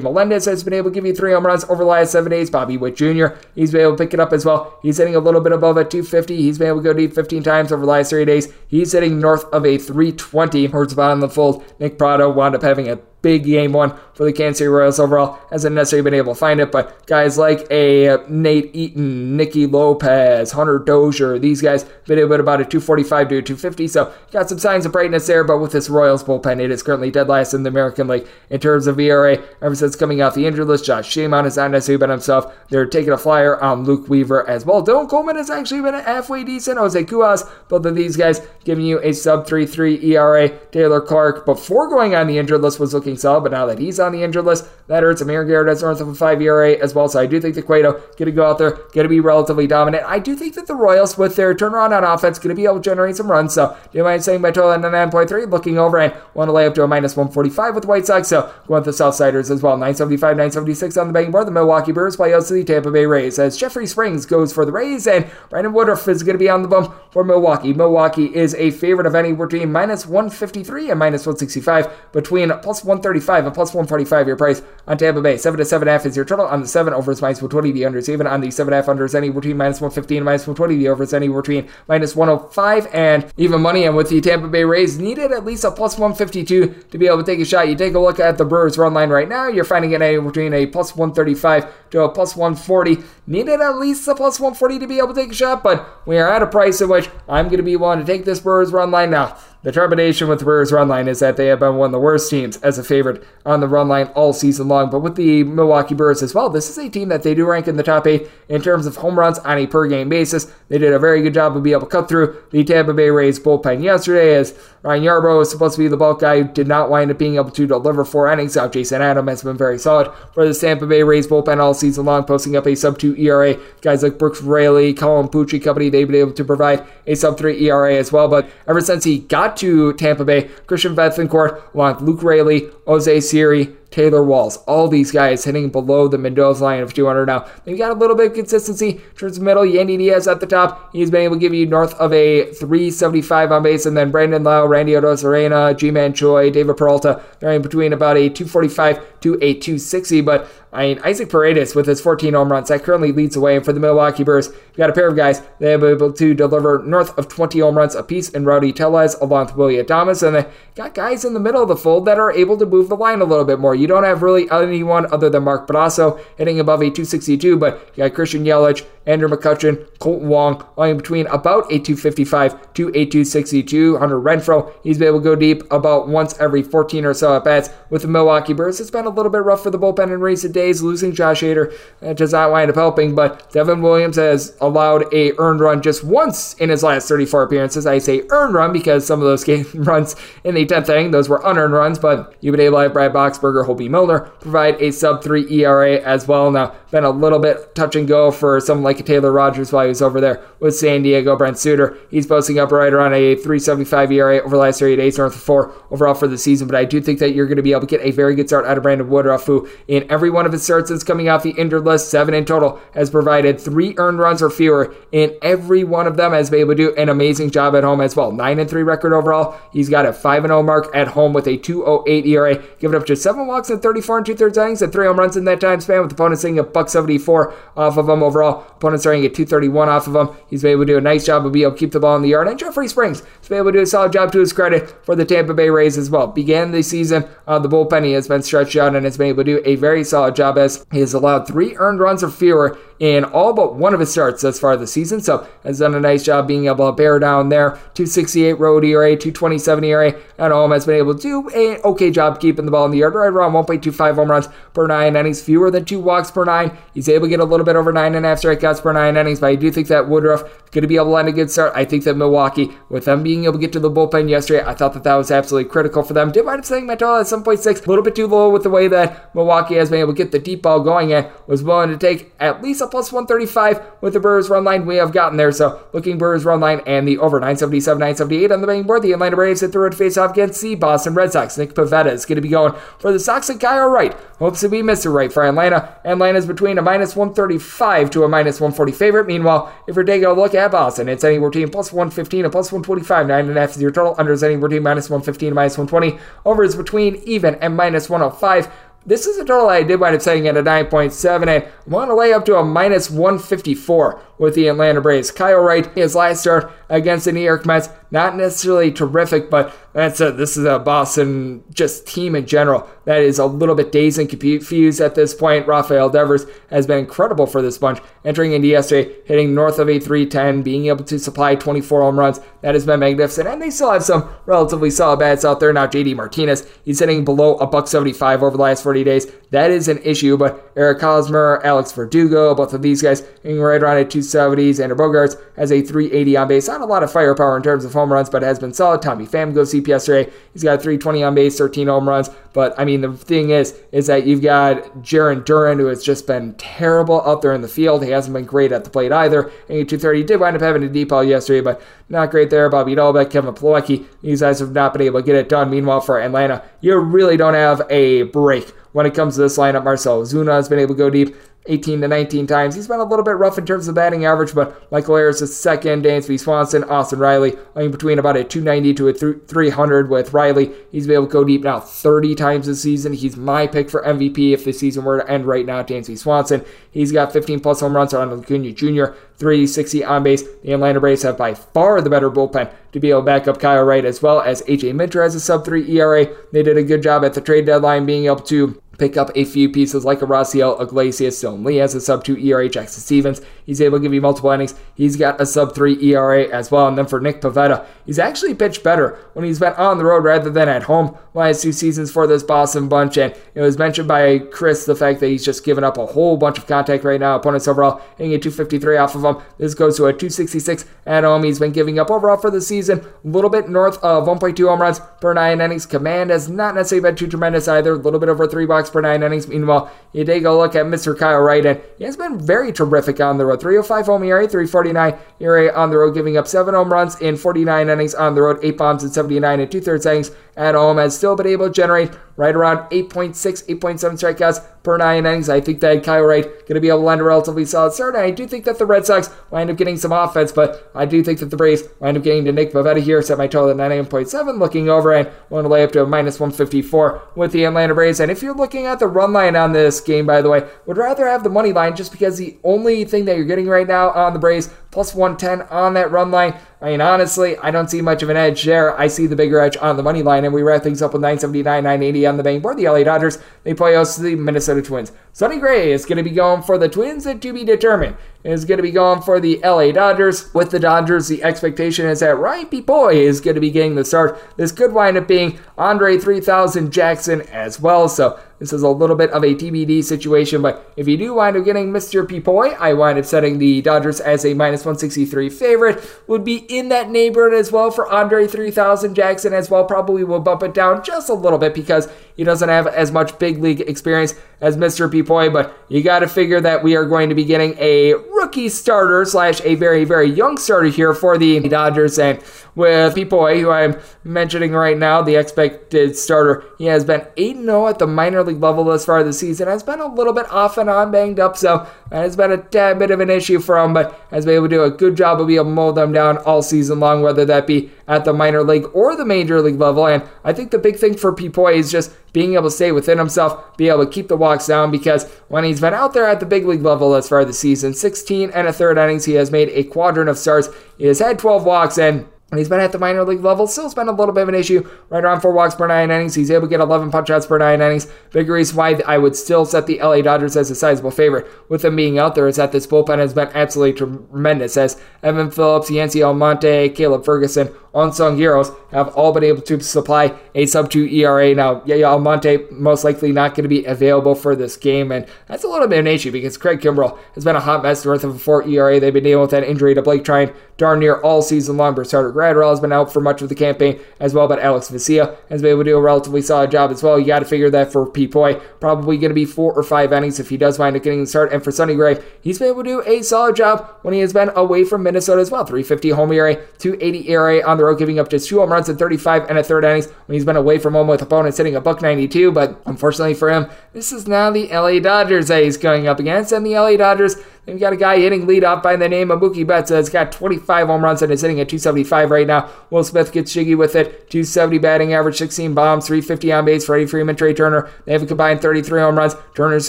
Melendez has been able to give you three home runs over the last seven days. Bobby Witt Jr. He's been able to pick it up as well. He's hitting a little bit above a 250. He's been able to go deep 15 times over the last three days. He's hitting north of a 320. Hurts bottom of the fold. Nick Pratto wound up having a big game one for the Kansas City Royals overall. Hasn't necessarily been able to find it, but guys like a Nate Eaton, Nicky Lopez, Hunter Dozier, these guys been able to about a 245 to a 250. So got some signs of brightness there, but with this Royals bullpen, it is currently dead last in the American League in terms of ERA. Ever since coming off the injured list, Josh Staumont has not necessarily been himself. They're taking a flyer on Luke Weaver as well. Dylan Coleman has actually been halfway decent. Jose Cuas, both of these guys giving you a sub 3-3 ERA. Taylor Clarke, before going on the injured list, was looking solid, but now that he's on the injured list, that hurts. Amir Garrett has north of a 5 ERA as well, so I do think the Cueto going to go out there, going to be relatively dominant. I do think that the Royals, with their turnaround on offense, going to be able to generate some runs, so do you mind saying my total at 9.3? Looking over and want to lay up to a minus 145 with the White Sox, so going with the Southsiders as well. 975, 976 on the betting board. The Milwaukee Brewers play out to the Tampa Bay Rays as Jeffrey Springs goes for the Rays, and Brandon Woodruff is going to be on the bump for Milwaukee. Milwaukee is a favorite of any between minus 153 and minus 165, between plus 135 and plus 145 your price on Tampa Bay. 7 to 7.5 is your total on the 7 over is minus 120. The unders even on the 7.5 under is any between minus 115 and minus 120. The over is any between minus 105 and even money. And with the Tampa Bay Rays, needed at least a plus 152 to be able to take a shot. You take a look at the Brewers run line right now, you're finding it anywhere between a plus 135 to a plus 140. Needed at least a plus 140 to be able to take a shot, but we are at a price in which I'm going to be willing to take this Brewers run line now. The trepidation with the Brewers run line is that they have been one of the worst teams as a favorite on the run line all season long. But with the Milwaukee Brewers as well, this is a team that they do rank in the top eight in terms of home runs on a per game basis. They did a very good job of being able to cut through the Tampa Bay Rays bullpen yesterday as Ryan Yarbrough was supposed to be the bulk guy, did not wind up being able to deliver four innings out. Jason Adam has been very solid for the Tampa Bay Rays bullpen all season long, posting up a sub 2 ERA. Guys like Brooks Raley, Colin Pucci Company, they've been able to provide a sub 3 ERA as well. But ever since he got to Tampa Bay, Christian Bethancourt, along Luke Raley, Jose Siri, Taylor Walls, all these guys hitting below the Mendoza line of 200 now. They've got a little bit of consistency towards the middle. Yandy Diaz at the top. He's been able to give you north of a 375 on base. And then Brandon Lowe, Randy Arozarena, Ji-Man Choi, David Peralta, they're in between about a 245 to a 260. But I mean, Isaac Paredes with his 14 home runs, that currently leads the way. And for the Milwaukee Brewers, you got a pair of guys they have been able to deliver north of 20 home runs apiece in Rowdy Tellez along with Willie Adames. And they got guys in the middle of the fold that are able to move the line a little bit more. You don't have really anyone other than Mark Brasso hitting above a 262, but you got Christian Yelich, Andrew McCutchen, Kolten Wong, lying between about a 255 to a 262. Hunter Renfroe, he's been able to go deep about once every 14 or so at bats with the Milwaukee Brewers. It's been a little bit rough for the bullpen in recent days. Losing Josh Hader uh, does not wind up helping, but Devin Williams has allowed a earned run just once in his last 34 appearances. I say earned run because some of those game runs in the 10th inning, those were unearned runs, but you've been able to have Brad Boxberger, Hoby Milner provide a sub 3 ERA as well. Now, been a little bit touch and go for someone like Taylor Rogers while he was over there with San Diego. Brent Suter, he's posting up right around a 375 ERA over the last 38 days, north of four overall for the season. But I do think that you're going to be able to get a very good start out of Brandon Woodruff, who in every one of his starts since coming off the injured list, seven in total, has provided three earned runs or fewer in every one of them, has been able to do an amazing job at home as well. Nine and three record overall. He's got a five and 0 mark at home with a 208 ERA, giving up just seven walks and 34 and two thirds innings and three home runs in that time span, with opponents hitting a buck 74 off of him overall. Opponents starting at 231 off of him. He's been able to do a nice job of being able to keep the ball in the yard. And Jeffrey Springs has been able to do a solid job to his credit for the Tampa Bay Rays as well. Began the season, uh, the bullpen has been stretched out and has been able to do a very solid job as he has allowed three earned runs or fewer in all but one of his starts thus far this season. So has done a nice job being able to bear down there. 268 road ERA, 227 ERA at home has been able to do an okay job keeping the ball in the yard, right around 1.25 home runs per nine innings, fewer than two walks per nine. He's able to get a little bit over nine and a half strikeouts per nine innings, but I do think that Woodruff is going to be able to land a good start. I think that Milwaukee, with them being able to get to the bullpen yesterday, I thought that that was absolutely critical for them. Did wind up saying my at 7.6, a little bit too low with the way that Milwaukee has been able to get the deep ball going and was willing to take at least plus 135 with the Brewers run line. We have gotten there. So looking Brewers run line and the over 977, 978 on the betting board. The Atlanta Braves hit the road face off against the Boston Red Sox. Nick Pivetta is going to be going for the Sox and Kyle Wright. Hopes to be Mr. Right for Atlanta. Atlanta's between a minus 135 to a minus 140 favorite. Meanwhile, if you're taking a look at Boston, it's anywhere between plus 115 and plus 125. Nine and a half is your total. Under is anywhere between minus 115 and minus 120. Over is between even and minus 105. This is a total I did wind up setting at a 9.7, and I'm the way up to a minus 154 with the Atlanta Braves. Kyle Wright, his last start against the New York Mets, not necessarily terrific, but that's a, this is a Boston just team in general that is a little bit dazed and confused at this point. Rafael Devers has been incredible for this bunch, entering into yesterday, hitting north of a 310, being able to supply 24 home runs. That has been magnificent, and they still have some relatively solid bats out there now. JD Martinez, he's hitting below a buck 75 over the last 40 days. That is an issue, but Eric Hosmer, Alex Verdugo, both of these guys hitting right around at 270s. Andrew Bogaerts has a 380 on base. Not a lot of firepower in terms of home runs, but has been solid. Tommy Pham goes CP yesterday. He's got 320 on base, 13 home runs. But I mean, the thing is, is that you've got Jarren Duran, who has just been terrible out there in the field. He hasn't been great at the plate either. And 230 did wind up having a deep ball yesterday, but not great there. Bobby Dalbec, Kevin Plawecki, these guys have not been able to get it done. Meanwhile, for Atlanta, you really don't have a break when it comes to this lineup. Marcell Ozuna has been able to go deep. 18 to 19 times. He's been a little bit rough in terms of batting average, but Michael Harris is second, Dansby Swanson, Austin Riley, in between about a 290 to a 300 with Riley. He's been able to go deep now 30 times this season. He's my pick for MVP if the season were to end right now. Dansby Swanson, he's got 15 plus home runs on Acuna Jr., 360 on base. The Atlanta Braves have by far the better bullpen to be able to back up Kyle Wright as well as AJ Minter has a sub 3 ERA. They did a good job at the trade deadline being able to pick up a few pieces like a Raisel Iglesias. Dylan Lee has a sub 2 ERA. Jackson Stephens, he's able to give you multiple innings. He's got a sub 3 ERA as well. And then for Nick Pivetta, he's actually pitched better when he's been on the road rather than at home last two seasons for this Boston bunch. And it was mentioned by Chris the fact that he's just given up a whole bunch of contact right now. Opponents overall hitting a 253 off of him. This goes to a 266 at home. He's been giving up overall for the season a little bit north of 1.2 home runs per nine innings. Command has not necessarily been too tremendous either. A little bit over three bucks per nine innings. Meanwhile, you take a look at Mr. Kyle Wright, and he has been very terrific on the road. 305 home ERA, 349 ERA on the road, giving up seven home runs in 49 innings on the road, eight bombs in 79 and two thirds innings at home. Has still been able to generate right around 8.6, 8.7 strikeouts per nine innings. I think that Kyle Wright going to be able to land a relatively solid start. And I do think that the Red Sox wind up getting some offense, but I do think that the Braves wind up getting to Nick Pivetta here. Set my total at 98.7, looking over and want to lay up to a minus 154 with the Atlanta Braves. And if you're looking at the run line on this game, by the way, would rather have the money line just because the only thing that you're getting right now on the Braves plus 110 on that run line. I mean, honestly, I don't see much of an edge there. I see the bigger edge on the money line, and we wrap things up with 979, 980 on the bank board. The LA Dodgers, they play host to the Minnesota Twins. Sonny Gray is going to be going for the Twins, and to be determined is going to be going for the LA Dodgers. With the Dodgers, the expectation is that Ryan Pepiot is going to be getting the start. This could wind up being Andre 3000 Jackson as well. So this is a little bit of a TBD situation, but if you do wind up getting Mr. Pepiot, I wind up setting the Dodgers as a minus 163 favorite. Would be in that neighborhood as well for Andre 3000 Jackson as well. Probably will bump it down just a little bit because he doesn't have as much big league experience as Mr. Pepiot, but you got to figure that we are going to be getting a rookie starter slash a very, very young starter here for the Dodgers. And with Pepiot, who I'm mentioning right now, the expected starter, he has been 8 0 at the minor league level thus far this season. Has been a little bit off and on, banged up, so that has been a tad bit of an issue for him, but has been able to do a good job of being able to mold them down all season long, whether that be at the minor league or the major league level. And I think the big thing for Pepiot is just being able to stay within himself, be able to keep the walks down because when he's been out there at the big league level as far the season, 16 and a third innings, he has made a quadrant of starts. He has had 12 walks and he's been at the minor league level. Still, has been a little bit of an issue. Right around four walks per nine innings. He's able to get 11 punch outs per nine innings. Big reason why I would still set the LA Dodgers as a sizable favorite with them being out there is that this bullpen has been absolutely tremendous. As Evan Phillips, Yency Almonte, Caleb Ferguson, unsung heroes have all been able to supply a sub 2 ERA. Now, yeah, Almonte most likely not going to be available for this game, and that's a little bit of an issue because Craig Kimbrel has been a hot mess north of a 4 ERA. They've been dealing with that injury to Blake Treinen darn near all season long. Starter Graterol has been out for much of the campaign as well, but Alex Vesia has been able to do a relatively solid job as well. You got to figure that for Pepiot, probably going to be four or five innings if he does wind up getting the start. And for Sonny Gray, he's been able to do a solid job when he has been away from Minnesota as well. 350 home ERA, 280 ERA on the road, giving up just two home runs in 35 and a third innings when he's been away from home with opponents hitting a buck 92. But unfortunately for him, this is now the LA Dodgers that he's going up against, and the LA Dodgers They've got a guy hitting leadoff by the name of Mookie Betts. Has got 25 home runs and is hitting at 275 right now. Will Smith gets jiggy with it. 270 batting average, 16 bombs, 350 on base. Freddie Freeman, Trea Turner. They have a combined 33 home runs. Turner's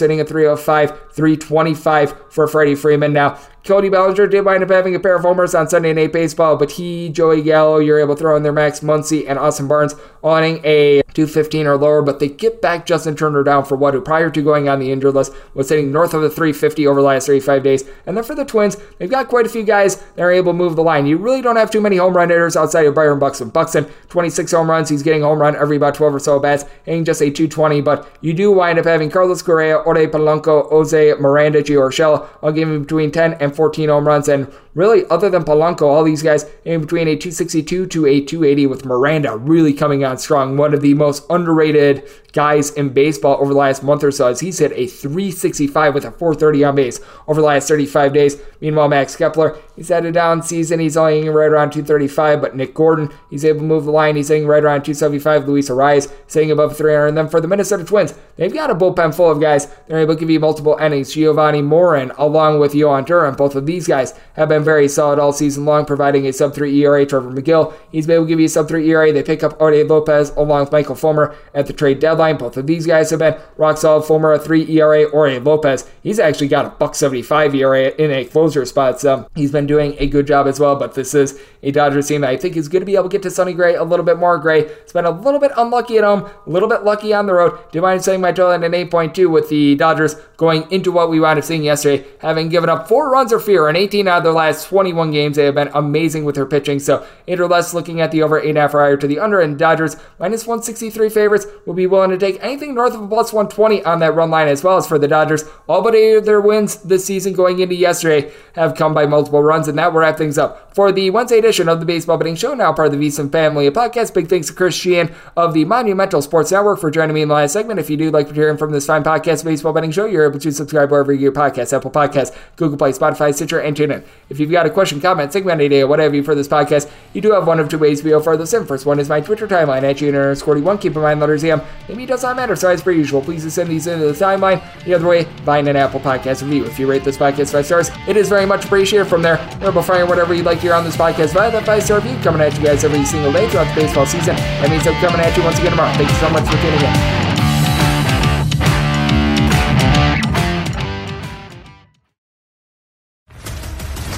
hitting at 305, 325 for Freddie Freeman. Now, Cody Bellinger did wind up having a pair of homers on Sunday Night Baseball, but he, Joey Gallo, you're able to throw in their Max Muncy and Austin Barnes owning a 215 or lower, but they get back Justin Turner down for what, who prior to going on the injured list was hitting north of the 350 over the last 35 days. And then for the Twins, they've got quite a few guys that are able to move the line. You really don't have too many home run hitters outside of Byron Buxton. Buxton, 26 home runs. He's getting home run every about 12 or so bats, hitting just a 220, but you do wind up having Carlos Correa, Ore Polanco, Jose Miranda, Gio Urshela. I'll give him between 10 and 14 home runs. And really, other than Polanco, all these guys in between a 262 to a 280 with Miranda really coming on strong. One of the most underrated guys in baseball over the last month or so as he's hit a 365 with a 430 on base over the last 35 days. Meanwhile, Max Kepler, he's had a down season. He's only hitting right around 235, but Nick Gordon, he's able to move the line. He's hitting right around 275. Luis Arraez hitting above 300. And then for the Minnesota Twins, they've got a bullpen full of guys. They're able to give you multiple innings. Jovani Moran, along with Jhoan Duran, both of these guys have been very solid all season long, providing a sub 3 ERA. Trevor Megill, he's been able to give you a sub 3 ERA. They pick up Orde Lopez along with Michael Fulmer at the trade deadline. Both of these guys have been rock solid. Fulmer a 3 ERA. Orde Lopez, he's actually got a buck 75 ERA in a closer spot. So he's been doing a good job as well. But this is a Dodgers team that I think is going to be able to get to Sonny Gray a little bit more. Gray it's been a little bit unlucky at home, a little bit lucky on the road. Do you mind saying my total at an 8.2 with the Dodgers going into what we wound up seeing yesterday, having given up four runs or fewer in 18 out of their last 21 games. They have been amazing with their pitching. So eight or less looking at the over, eight and a half higher to the under, and Dodgers minus 163 favorites will be willing to take anything north of a plus 120 on that run line as well as for the Dodgers. All but eight of their wins this season going into yesterday have come by multiple runs, and that will wrap things up for the Wednesday edition of the Baseball Betting Show, now part of the VSiN family podcast. Big thanks to Chris Cichon of the Monumental Sports Network for joining me in the last segment. If you do like hearing from this fine podcast, Baseball Betting Show, you're able to subscribe wherever you get podcasts, Apple Podcasts, Google Play, Spotify, Stitcher, and TuneIn. If you've got a question, comment, segment idea, whatever you for this podcast, you do have one of two ways to further this in. First one is my Twitter timeline at GNR41. Keep in mind, letters M. Maybe it does not matter, so as per usual, please send these into the timeline. The other way, find an Apple Podcast review. If you rate this podcast five stars, it is very much appreciated. From there, to find whatever you'd like to hear on this podcast via that five star review coming at you guys every single day throughout the baseball season. That means I'm coming at you once again tomorrow. Thank you so much for tuning in.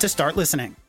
to start listening.